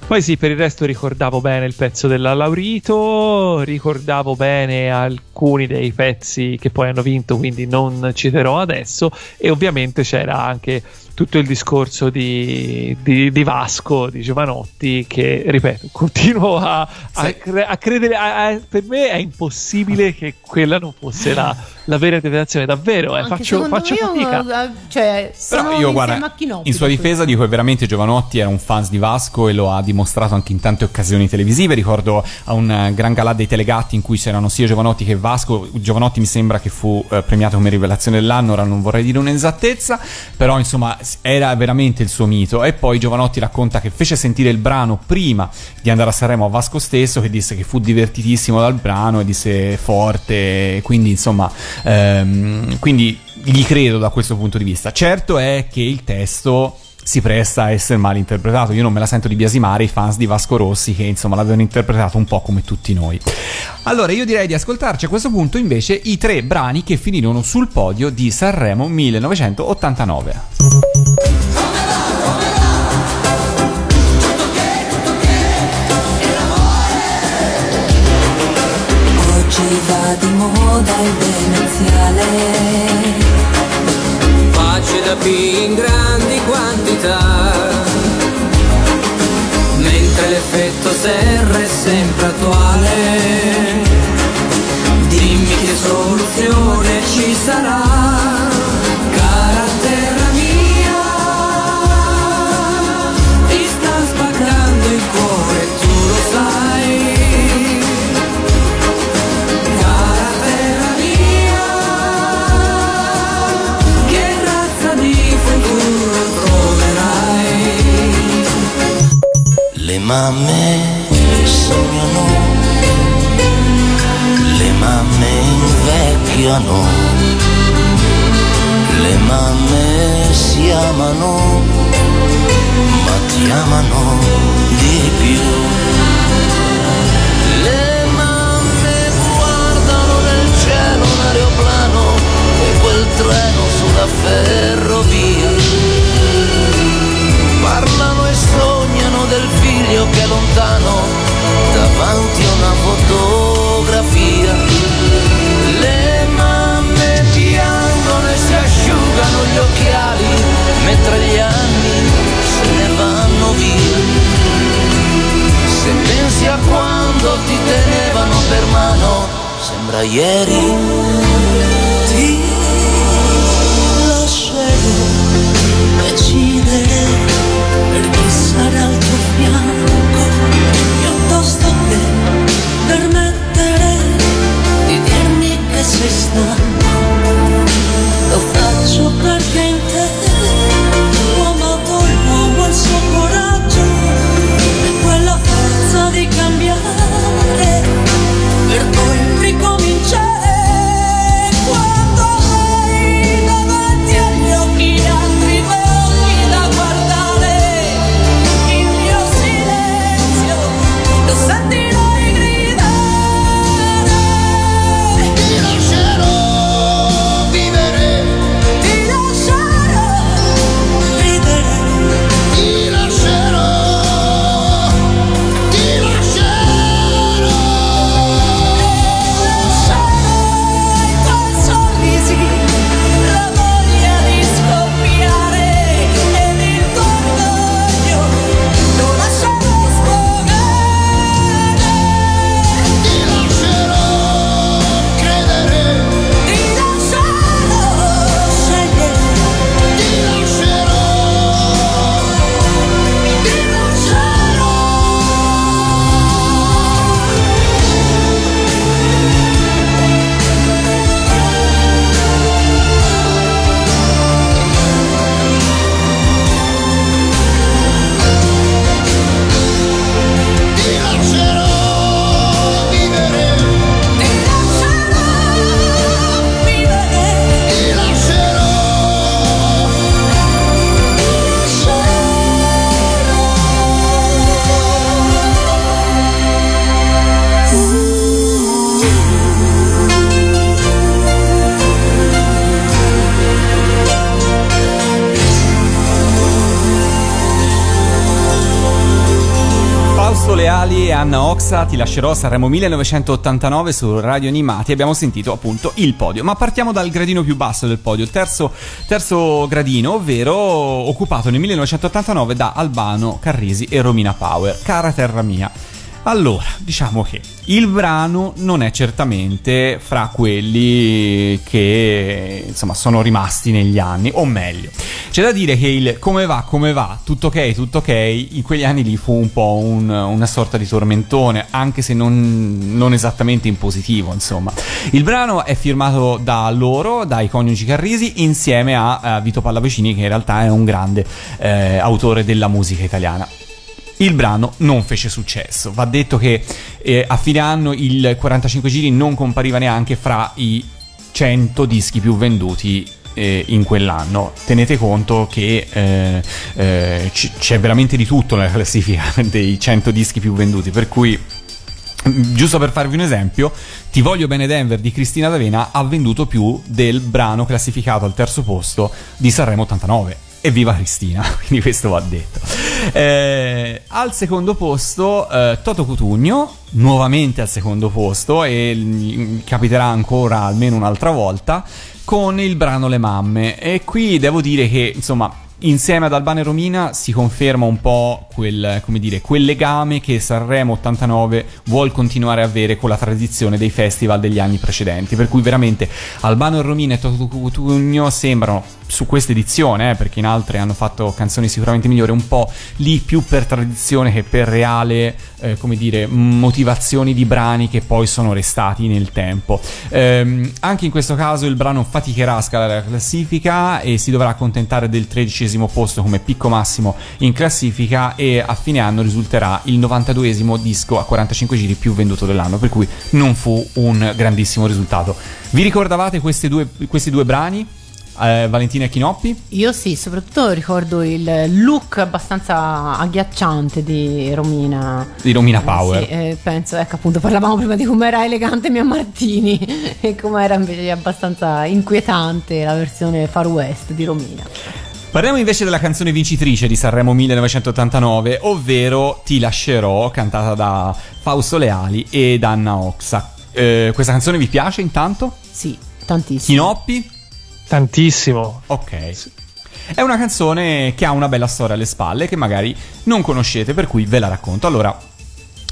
Poi sì, per il resto ricordavo bene il pezzo della Laurito, ricordavo bene alcuni dei pezzi che poi hanno vinto, quindi non citerò adesso, e ovviamente c'era anche tutto il discorso di, di- di Vasco, di Giovanotti, che, ripeto, continuo a, a cre- a credere, a- per me è impossibile che quella non fosse la, la vera interpretazione, davvero, eh, faccio, faccio fatica. eh, cioè, sono Però io guarda, in sua difesa dico che veramente Giovanotti era un fan di Vasco e lo ha dimostrato anche in tante occasioni televisive. Ricordo a un eh, gran galà dei telegatti in cui c'erano sia Giovanotti che Vasco. Giovanotti mi sembra che fu eh, premiato come rivelazione dell'anno, ora non vorrei dire un'esattezza, però insomma era veramente il suo mito. E poi Giovanotti racconta che fece sentire il brano prima di andare a Sanremo a Vasco stesso, che disse che fu divertitissimo dal brano e disse forte, quindi insomma, ehm, quindi gli credo da questo punto di vista. Certo è che il testo si presta a essere mal interpretato. Io non me la sento di biasimare i fans di Vasco Rossi che insomma l'avevano interpretato un po' come tutti noi. Allora io direi di ascoltarci a questo punto invece i tre brani che finirono sul podio di Sanremo 1989. Oggi va di moda il demenziale Pace da P in grandi quantità. Mentre l'effetto serra è sempre attuale. Dimmi che soluzione ci sarà mamme sognano, le mamme invecchiano, le mamme si amano, ma ti amano di più. Le mamme guardano nel cielo un aeroplano e quel treno sulla ferrovia. Parlano figlio che è lontano davanti a una fotografia. Le mamme piangono e si asciugano gli occhiali mentre gli anni se ne vanno via. Se pensi a quando ti tenevano per mano, sembra ieri. Anna Oxa, ti lascerò Sanremo 1989 su Radio Animati. Abbiamo sentito appunto il podio. Ma partiamo dal gradino più basso del podio, il terzo, terzo gradino, ovvero occupato nel 1989 da Albano Carrisi e Romina Power. Cara terra mia. Allora, diciamo che il brano non è certamente fra quelli che insomma sono rimasti negli anni, o meglio, c'è da dire che il come va, come va, tutto ok, tutto ok, in quegli anni lì fu un po' un- una sorta di tormentone, anche se non, non esattamente in positivo, insomma. Il brano è firmato da loro, dai coniugi Carrisi, insieme a, a Vito Pallavicini, che in realtà è un grande eh, autore della musica italiana. Il brano non fece successo. Va detto che eh, a fine anno il 45 giri non compariva neanche fra i 100 dischi più venduti eh, in quell'anno. Tenete conto che eh, eh, c- c'è veramente di tutto nella classifica dei 100 dischi più venduti, per cui Giusto per farvi un esempio, Ti voglio bene Denver di Cristina D'Avena ha venduto più del brano classificato al terzo posto di Sanremo 89. Evviva Cristina, quindi questo va detto. Eh, al secondo posto eh, Toto Cutugno, nuovamente al secondo posto e capiterà ancora almeno un'altra volta con il brano Le Mamme. E qui devo dire che, insomma, insieme ad Albano e Romina si conferma un po' quel, dire, quel legame che Sanremo 89 vuol continuare a avere con la tradizione dei festival degli anni precedenti. Per cui veramente Albano e Romina e Toto Cutugno sembrano su questa edizione, eh, perché in altre hanno fatto canzoni sicuramente migliori, un po' lì più per tradizione che per reale, eh, come dire, motivazioni di brani che poi sono restati nel tempo. Ehm, anche in questo caso il brano faticherà a scalare la classifica e si dovrà accontentare del tredicesimo posto come picco massimo in classifica e a fine anno risulterà il 92esimo disco a 45 giri più venduto dell'anno, per cui non fu un grandissimo risultato. Vi ricordavate due, questi due brani? Eh, Valentina e Chinoppi? Io sì, soprattutto ricordo il look abbastanza agghiacciante di Romina. Di Romina Eh, Power. sì, eh, penso, ecco appunto, parlavamo prima di come era elegante Mia Martini e come era invece abbastanza inquietante la versione Far West di Romina. Parliamo invece della canzone vincitrice di Sanremo 1989, ovvero Ti lascerò, cantata da Fausto Leali ed Anna Oxa. Eh, questa canzone vi piace intanto? Sì, tantissimo. Chinoppi? Tantissimo. Ok. È una canzone che ha una bella storia alle spalle che magari non conoscete, per cui ve la racconto. Allora,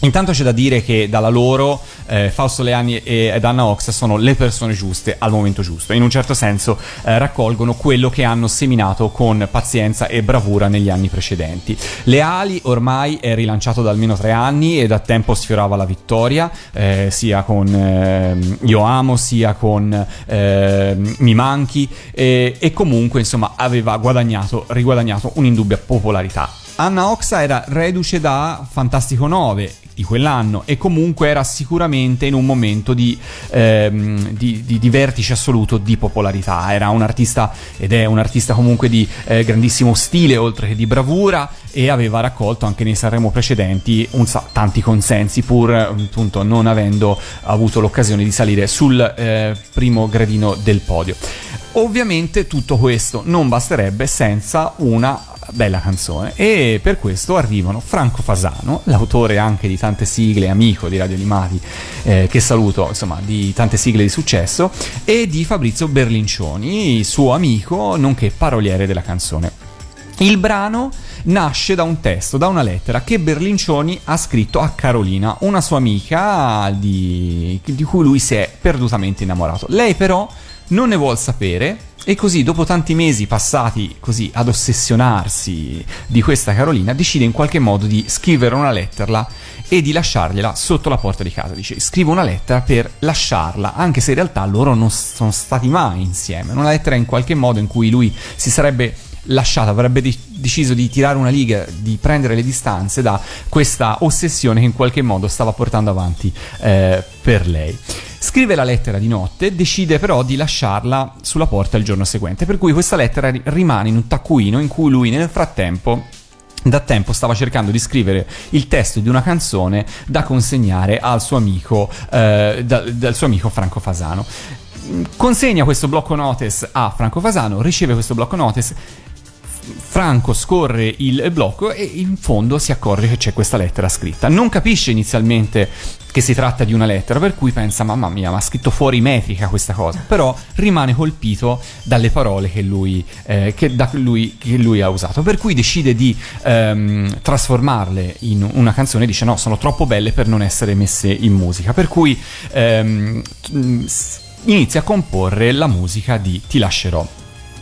intanto c'è da dire che dalla loro eh, Fausto Leani e- ed Anna Ox sono le persone giuste al momento giusto. In un certo senso eh, raccolgono quello che hanno seminato con pazienza e bravura negli anni precedenti. Leali ormai è rilanciato da almeno tre anni e da tempo sfiorava la vittoria, eh, sia con ehm, Io Amo, sia con ehm, Mi Manchi e, comunque insomma aveva guadagnato, riguadagnato un'indubbia popolarità. Anna Oxa era reduce da Fantastico 9 di quell'anno e comunque era sicuramente in un momento di, ehm, di- di- di vertice assoluto di popolarità. Era un artista ed è un artista comunque di eh, grandissimo stile oltre che di bravura e aveva raccolto anche nei Sanremo precedenti un tanti consensi pur appunto non avendo avuto l'occasione di salire sul eh, primo gradino del podio. Ovviamente tutto questo non basterebbe senza una bella canzone e per questo arrivano Franco Fasano, l'autore anche di tante sigle, amico di Radio Animati, eh, che saluto, insomma, di tante sigle di successo, e di Fabrizio Berlincioni, suo amico, nonché paroliere della canzone. Il brano nasce da un testo, da una lettera che Berlincioni ha scritto a Carolina, una sua amica di, di cui lui si è perdutamente innamorato. Lei però non ne vuol sapere e così dopo tanti mesi passati così ad ossessionarsi di questa Carolina decide in qualche modo di scrivere una lettera e di lasciargliela sotto la porta di casa. Dice scrivo una lettera per lasciarla, anche se in realtà loro non sono stati mai insieme. Una lettera in qualche modo in cui lui si sarebbe lasciato, avrebbe de- deciso di tirare una liga, di prendere le distanze da questa ossessione che in qualche modo stava portando avanti eh, per lei. Scrive la lettera di notte, decide però di lasciarla sulla porta il giorno seguente, per cui questa lettera ri- rimane in un taccuino in cui lui nel frattempo da tempo stava cercando di scrivere il testo di una canzone da consegnare al suo amico, eh, da- dal suo amico Franco Fasano. Consegna questo blocco notice a Franco Fasano, riceve questo blocco notice, Franco scorre il blocco e in fondo si accorge che c'è questa lettera scritta. Non capisce inizialmente che si tratta di una lettera, per cui pensa, mamma mia, ma ha scritto fuori metrica questa cosa, però rimane colpito dalle parole che lui, eh, che da lui, che lui ha usato, per cui decide di ehm, trasformarle in una canzone, dice no, sono troppo belle per non essere messe in musica, per cui ehm, inizia a comporre la musica di Ti lascerò.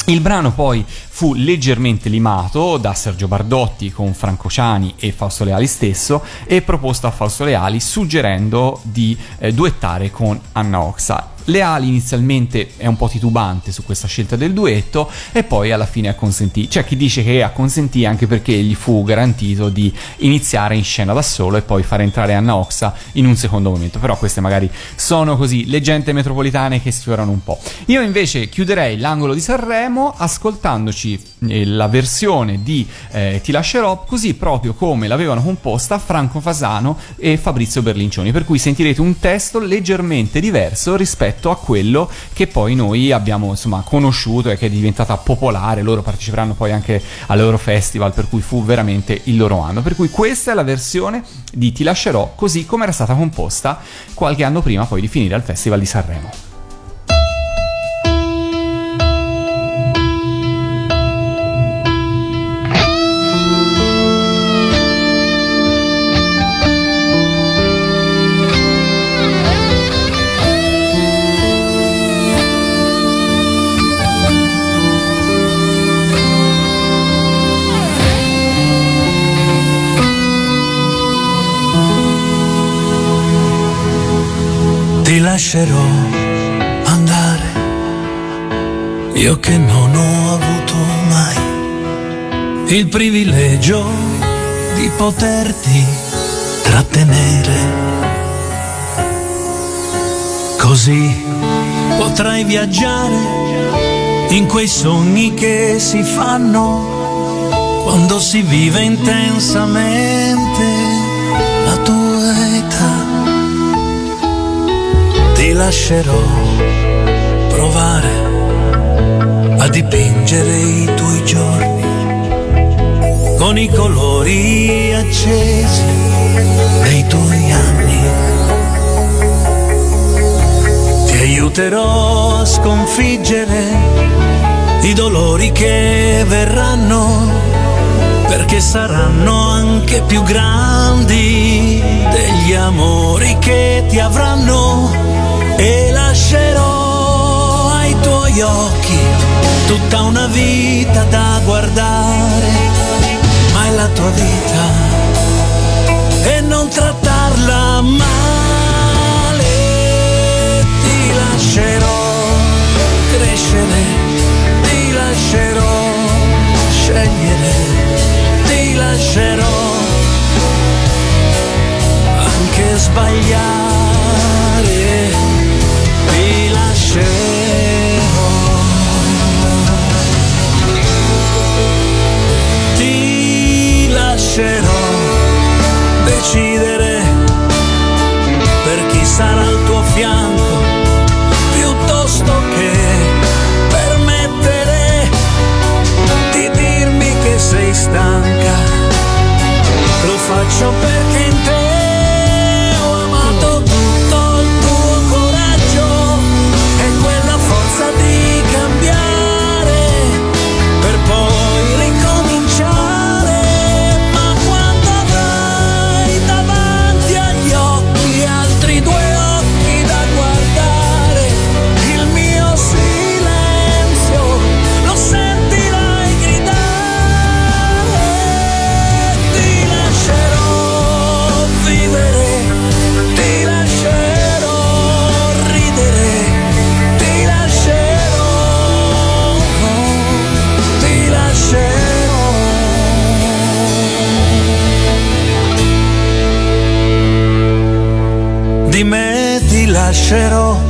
Il brano poi fu leggermente limato da Sergio Bardotti con Franco Ciani e Fausto Leali stesso e proposto a Fausto Leali suggerendo di eh, duettare con Anna Oxa. Leali inizialmente è un po' titubante su questa scelta del duetto e poi alla fine acconsentì. C'è chi dice che acconsentì anche perché gli fu garantito di iniziare in scena da solo e poi fare entrare Anna Oxa in un secondo momento. Però queste magari sono così leggende metropolitane che sfiorano un po'. Io invece chiuderei l'angolo di Sanremo ascoltandoci eh, la versione di eh, Ti lascerò così proprio come l'avevano composta Franco Fasano e Fabrizio Berlincioni. Per cui sentirete un testo leggermente diverso rispetto a quello che poi noi abbiamo insomma conosciuto e che è diventata popolare. Loro parteciperanno poi anche all'Eurofestival, per cui fu veramente il loro anno. Per cui questa è la versione di Ti lascerò così come era stata composta qualche anno prima poi di finire al Festival di Sanremo. Lascerò andare, io che non ho avuto mai il privilegio di poterti trattenere. Così potrai viaggiare in quei sogni che si fanno quando si vive intensamente ti lascerò provare a dipingere i tuoi giorni con i colori accesi dei tuoi anni. Ti aiuterò a sconfiggere i dolori che verranno perché saranno anche più grandi degli amori che ti avranno e lascerò ai tuoi occhi tutta una vita da guardare, ma è la tua vita e non trattarla male, ti lascerò crescere, ti lascerò scegliere, ti lascerò anche sbagliare, lascerò. Ti lascerò decidere per chi sarà al tuo fianco, piuttosto che permettere di dirmi che sei stanca. Lo faccio perché in ti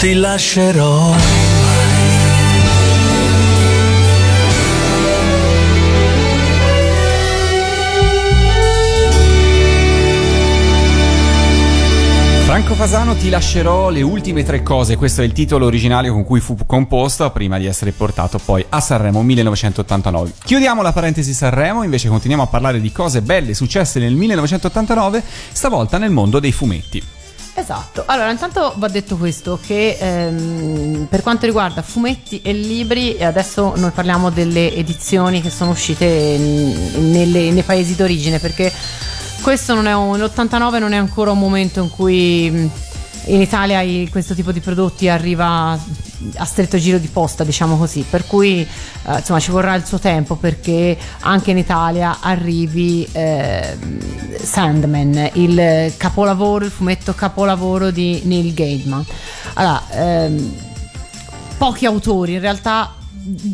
ti lascerò. Franco Fasano ti lascerò le ultime tre cose, questo è il titolo originale con cui fu composto prima di essere portato poi a Sanremo 1989. Chiudiamo la parentesi Sanremo, invece continuiamo a parlare di cose belle successe nel 1989, stavolta nel mondo dei fumetti. Esatto, allora intanto va detto questo che ehm, per quanto riguarda fumetti e libri adesso noi parliamo delle edizioni che sono uscite nelle- nei paesi d'origine perché questo non è un, l'89 non è ancora un momento in cui in Italia questo tipo di prodotti arriva a stretto giro di posta diciamo così. Per cui eh, insomma ci vorrà il suo tempo perché anche in Italia arrivi ehm, Sandman il capolavoro il fumetto capolavoro di Neil Gaiman. Allora ehm, pochi autori, in realtà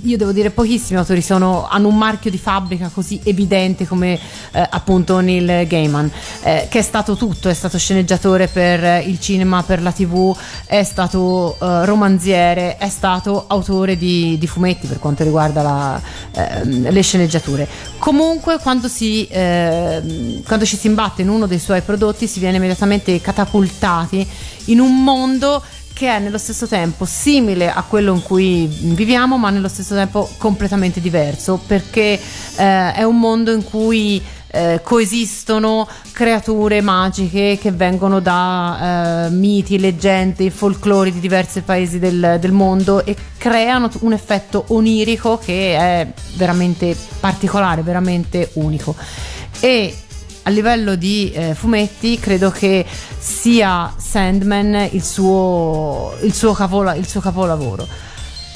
io devo dire pochissimi autori sono, hanno un marchio di fabbrica così evidente come eh, appunto Neil Gaiman, eh, che è stato tutto, è stato sceneggiatore per eh, il cinema, per la tv, è stato eh, romanziere, è stato autore di, di fumetti per quanto riguarda la, ehm, le sceneggiature. Comunque quando, si, ehm, quando ci si imbatte in uno dei suoi prodotti si viene immediatamente catapultati in un mondo che è nello stesso tempo simile a quello in cui viviamo, ma nello stesso tempo completamente diverso, perché eh, è un mondo in cui eh, coesistono creature magiche che vengono da eh, miti, leggende, folclori di diversi paesi del, del mondo e creano un effetto onirico che è veramente particolare, veramente unico. E a livello di eh, fumetti credo che sia Sandman il suo, il suo, capola- il suo capolavoro.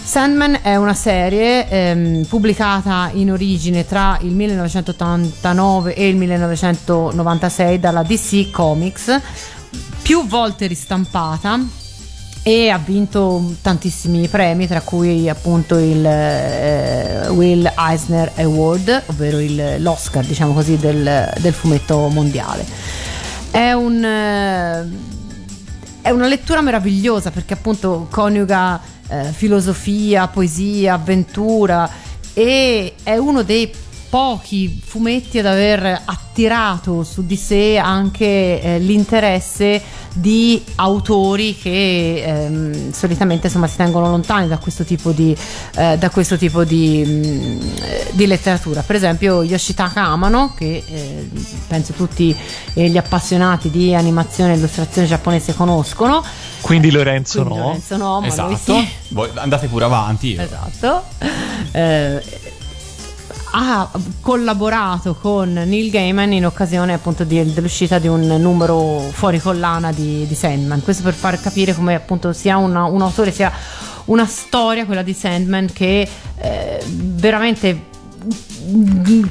Sandman è una serie ehm, pubblicata in origine tra il 1989 e il 1996 dalla DC Comics, più volte ristampata e ha vinto tantissimi premi, tra cui appunto il eh, Will Eisner Award, ovvero il- l'Oscar, diciamo così, del, del fumetto mondiale. È un. eh, è una lettura meravigliosa perché appunto coniuga eh, filosofia, poesia, avventura e è uno dei pochi fumetti ad aver attirato su di sé anche eh, l'interesse di autori che ehm, solitamente insomma, si tengono lontani da questo tipo di, eh, da questo tipo di, mh, eh, di letteratura. Per esempio Yoshitaka Amano, che eh, penso tutti eh, gli appassionati di animazione e illustrazione giapponese conoscono. Quindi Lorenzo Quindi no. Lorenzo no, ma lui Esatto. sì. Voi andate pure avanti. Esatto. Ha collaborato con Neil Gaiman in occasione appunto di- dell'uscita di un numero fuori collana di, di Sandman. Questo per far capire come appunto sia una- un autore, sia una storia, quella di Sandman, che eh, veramente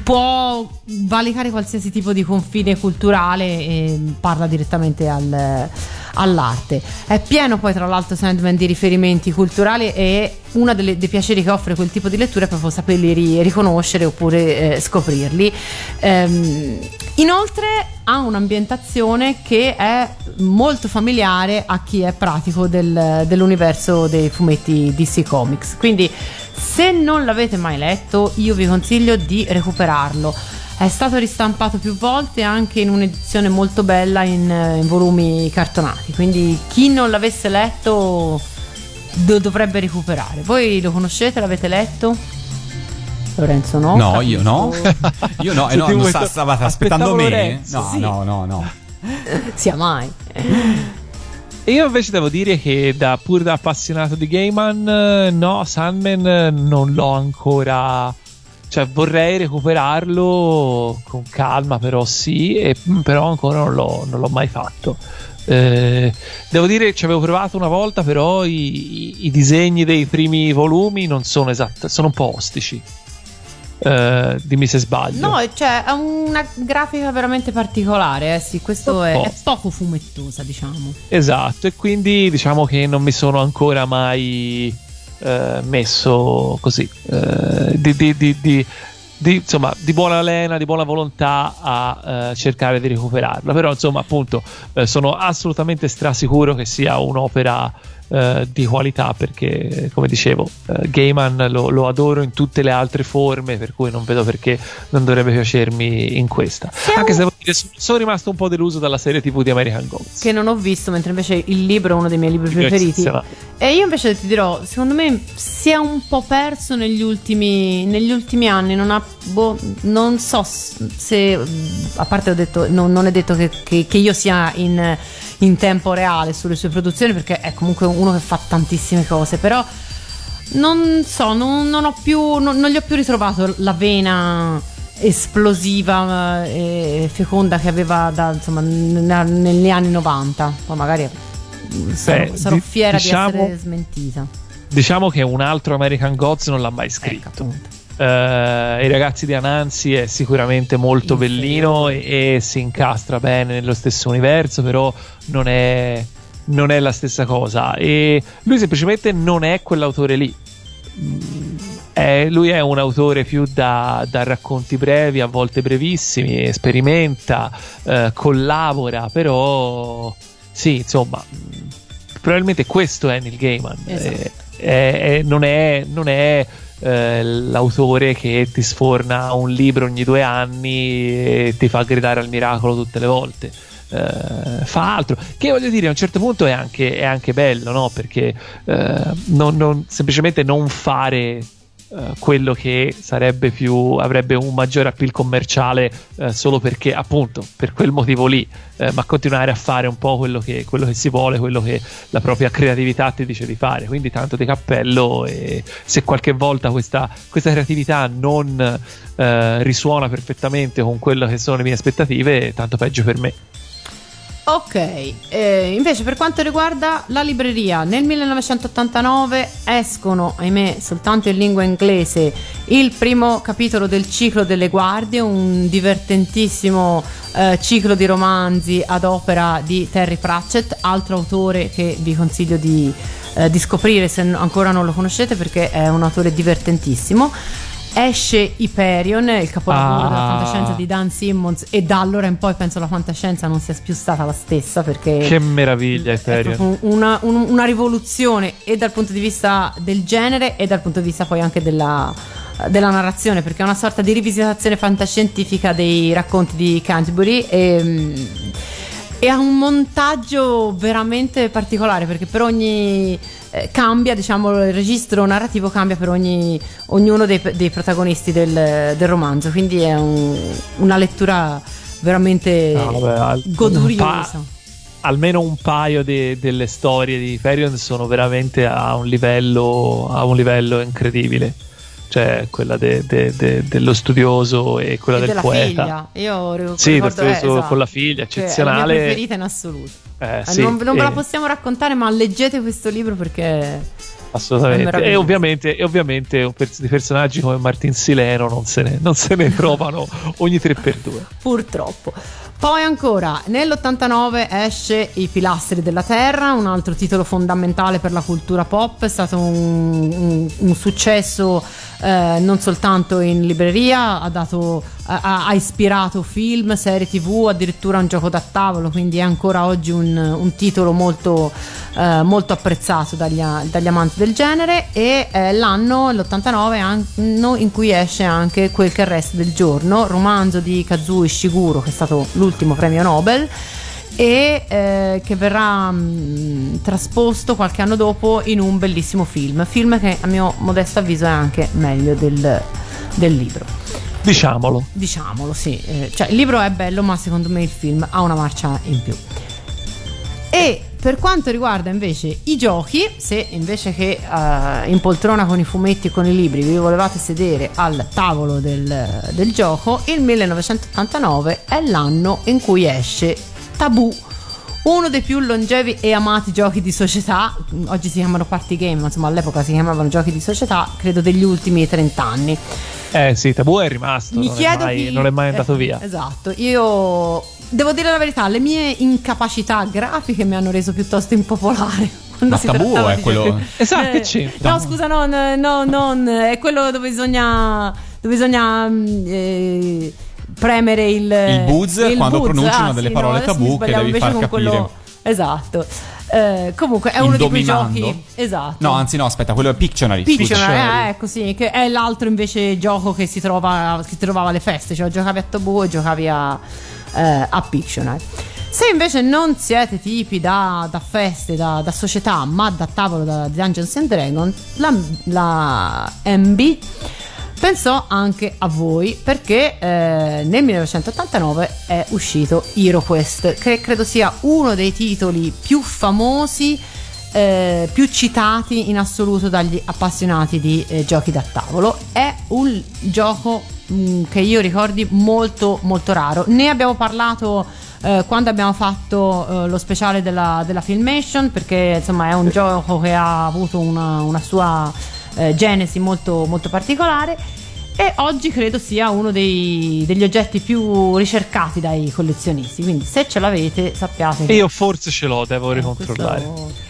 può valicare qualsiasi tipo di confine culturale e parla direttamente al- all'arte. È pieno poi tra l'altro Sandman di riferimenti culturali e uno dei piaceri che offre quel tipo di lettura è proprio saperli ri- riconoscere oppure eh, scoprirli. Ehm, inoltre ha un'ambientazione che è molto familiare a chi è pratico del- dell'universo dei fumetti DC Comics. Quindi se non l'avete mai letto, io vi consiglio di recuperarlo. È stato ristampato più volte anche in un'edizione molto bella in, eh, in volumi cartonati. Quindi chi non l'avesse letto lo dovrebbe recuperare. Voi lo conoscete? L'avete letto? Lorenzo no? No, Capisco. io no. Io no, e no, non sto- stavate aspettando me? Lorenzo, No, sì. no, no, no. Sia mai. E io invece devo dire che da pur da appassionato di Gaiman, eh, no, Sandman eh, non l'ho ancora. Cioè, vorrei recuperarlo con calma, però sì, e, mm, però ancora non l'ho, non l'ho mai fatto. Eh, devo dire che ci avevo provato una volta, però i, i- disegni dei primi volumi non sono esatti, sono un po' ostici. Eh, dimmi se sbaglio. No, cioè ha una grafica veramente particolare, eh sì, questo è, è poco fumettosa, diciamo. Esatto, e quindi diciamo che non mi sono ancora mai eh, messo così eh, di, di- di- di- insomma, di buona lena, di buona volontà a eh, cercare di recuperarla. Però, insomma, appunto, eh, sono assolutamente strasicuro che sia un'opera eh, di qualità perché come dicevo eh, Gaiman lo, lo adoro in tutte le altre forme per cui non vedo perché non dovrebbe piacermi in questa anche se dire, sono- rimasto un po' deluso dalla serie tv di American Gods che non ho visto, mentre invece il libro è uno dei miei libri preferiti. E io invece ti dirò, secondo me si è un po' perso negli ultimi, negli ultimi anni. Non, ha, boh, non so se, a parte ho detto, non, non è detto che, che- che io sia in, in tempo reale sulle sue produzioni, perché è comunque uno che fa tantissime cose, però non so, non, non ho più, non, non gli ho più ritrovato la vena esplosiva eh, e feconda che aveva da, insomma, negli anni 90. Poi magari mm, sarò, Beh, sarò fiera diciamo- di essere smentita. diciamo che un altro American Gods non l'ha mai scritto Eh, I ragazzi di Anansi è sicuramente molto bellino e, e si incastra bene nello stesso universo, però non è, non è la stessa cosa. E lui semplicemente non è quell'autore lì. Mm, è- lui è un autore più da, da racconti brevi, a volte brevissimi, sperimenta, eh, collabora, però sì, insomma, mm, probabilmente questo è Neil Gaiman. Esatto. Eh, è- non è, non è, eh, l'autore che ti sforna un libro ogni due anni e ti fa gridare al miracolo tutte le volte. Eh, fa altro che voglio dire a un certo punto è anche, è anche bello no? perché eh, non- non- semplicemente non fare eh, quello che sarebbe più avrebbe un maggiore appeal commerciale eh, solo perché appunto per quel motivo lì eh, ma continuare a fare un po' quello che, quello che si vuole quello che la propria creatività ti dice di fare. Quindi tanto di cappello e se qualche volta questa, questa creatività non eh, risuona perfettamente con quello che sono le mie aspettative tanto peggio per me Ok, eh, invece per quanto riguarda la libreria, nel 1989 escono, ahimè, soltanto in lingua inglese, il primo capitolo del ciclo delle guardie, un divertentissimo eh, ciclo di romanzi ad opera di Terry Pratchett, altro autore che vi consiglio di, eh, di scoprire se ancora non lo conoscete perché è un autore divertentissimo. Esce Hyperion, il capolavoro Ah. della fantascienza di Dan Simmons e da allora in poi penso la fantascienza non sia più stata la stessa perché che meraviglia proprio una, un- una rivoluzione e dal punto di vista del genere e dal punto di vista poi anche della, della narrazione perché è una sorta di rivisitazione fantascientifica dei racconti di Canterbury e, mm, e ha un montaggio veramente particolare perché per ogni eh, cambia diciamo il registro narrativo cambia per ogni, ognuno dei, dei protagonisti del, del romanzo quindi è un- una lettura veramente No, vabbè, goduriosa pa- almeno un paio de- delle storie di Hyperion sono veramente a un livello, a un livello incredibile. Cioè, quella de- de- de- dello studioso e quella e del poeta. figlia. Io ri- Sì, ricordo, del eh, studioso esatto, con la figlia, che È la eccezionale. mia preferita in assoluto. Eh, Eh, sì, non, non ve la e- possiamo raccontare, ma leggete questo libro perché Assolutamente. E ovviamente, e ovviamente pers- di personaggi come Martin Sileno non se ne, non se ne trovano ogni 3x2. purtroppo. Poi ancora, nell'89 esce I pilastri della terra, un altro titolo fondamentale per la cultura pop, è stato un, un- un successo eh, non soltanto in libreria, ha, dato- ha- ha ispirato film, serie tv, addirittura un gioco da tavolo, quindi è ancora oggi un, un titolo molto, eh, molto apprezzato dagli, dagli amanti del genere e è l'anno, l'89, anno in cui esce anche Quel che resta del giorno, romanzo di Kazuo Ishiguro, che è stato l'ultimo premio Nobel e eh, che verrà mh, trasposto qualche anno dopo in un bellissimo film, film che a mio modesto avviso è anche meglio del, del libro. Diciamolo. Diciamolo, sì. Eh, cioè, il libro è bello, ma secondo me il film ha una marcia in più. E per quanto riguarda invece i giochi, se invece che eh, in poltrona con i fumetti e con i libri vi volevate sedere al tavolo del, del gioco, il 1989 è l'anno in cui esce Tabù. Uno dei più longevi e amati giochi di società, oggi si chiamano party game, ma insomma all'epoca si chiamavano giochi di società, credo degli ultimi 30 anni. Eh sì, Tabù è rimasto, Mi non, chiedo è mai, chi- non è mai andato eh, via. Esatto, io devo dire la verità, le mie incapacità grafiche mi hanno reso piuttosto impopolare. Ma si Tabù è di quello-. Esatto, Eh, che c'entra? No, scusa, no, no, no, non- è quello dove bisogna dove bisogna mm, eh, premere il Il buzz quando pronunciano ah, delle sì, parole no, tabù che devi invece far con capire. quello- Esatto. Eh, comunque è uno di quei giochi. Esatto. No, anzi no, aspetta, quello è Pictionary. Pictionary, eh, ecco sì, che è l'altro invece gioco che si, trova, che si trovava alle feste, cioè giocavi a Tabù e giocavi a, eh, a Pictionary. Se invece non siete tipi da, da feste, da, da società, ma da tavolo da Dungeons and Dragons, la, la MB pensò anche a voi perché eh, nel 1989 è uscito HeroQuest, che credo sia uno dei titoli più famosi eh, più citati in assoluto dagli appassionati di eh, giochi da tavolo. È un gioco mh, che io ricordi molto molto raro. Ne abbiamo parlato eh, quando abbiamo fatto eh, lo speciale della, della Filmation perché insomma è un gioco che ha avuto una, una sua eh, genesi molto, molto particolare. E oggi credo sia uno dei- degli oggetti più ricercati dai collezionisti. Quindi se ce l'avete sappiate che E io forse ce l'ho, devo ricontrollare.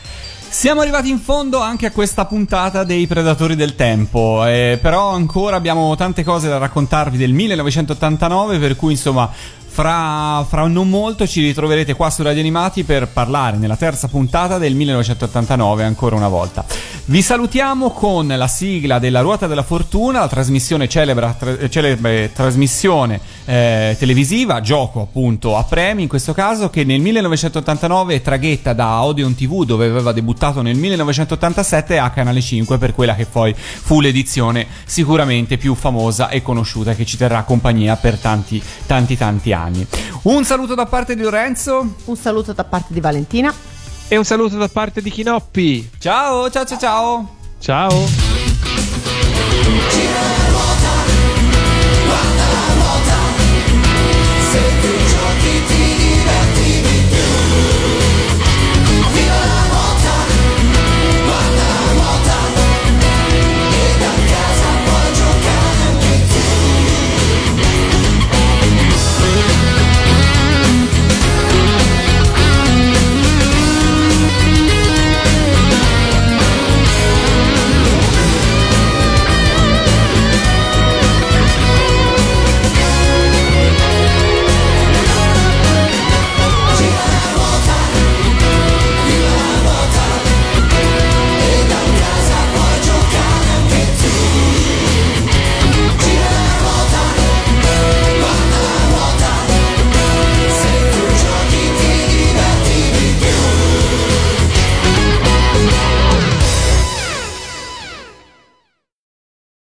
Siamo arrivati in fondo anche a questa puntata dei Predatori del Tempo, eh, però ancora abbiamo tante cose da raccontarvi del 1989, per cui insomma fra, fra non molto ci ritroverete qua su Radio Animati per parlare nella terza puntata del 1989 ancora una volta. Vi salutiamo con la sigla della Ruota della Fortuna, la trasmissione celebra, tra- celebre trasmissione eh, televisiva, gioco appunto a premi in questo caso, che nel 1989 traghetta da Odeon TV dove aveva debuttato nel 1987 a Canale 5 per quella che poi fu l'edizione sicuramente più famosa e conosciuta che ci terrà compagnia per tanti tanti tanti anni. Un saluto da parte di Lorenzo. Un saluto da parte di Valentina. E un saluto da parte di Chinoppi. Ciao, ciao, ciao, ciao. Ciao. Ci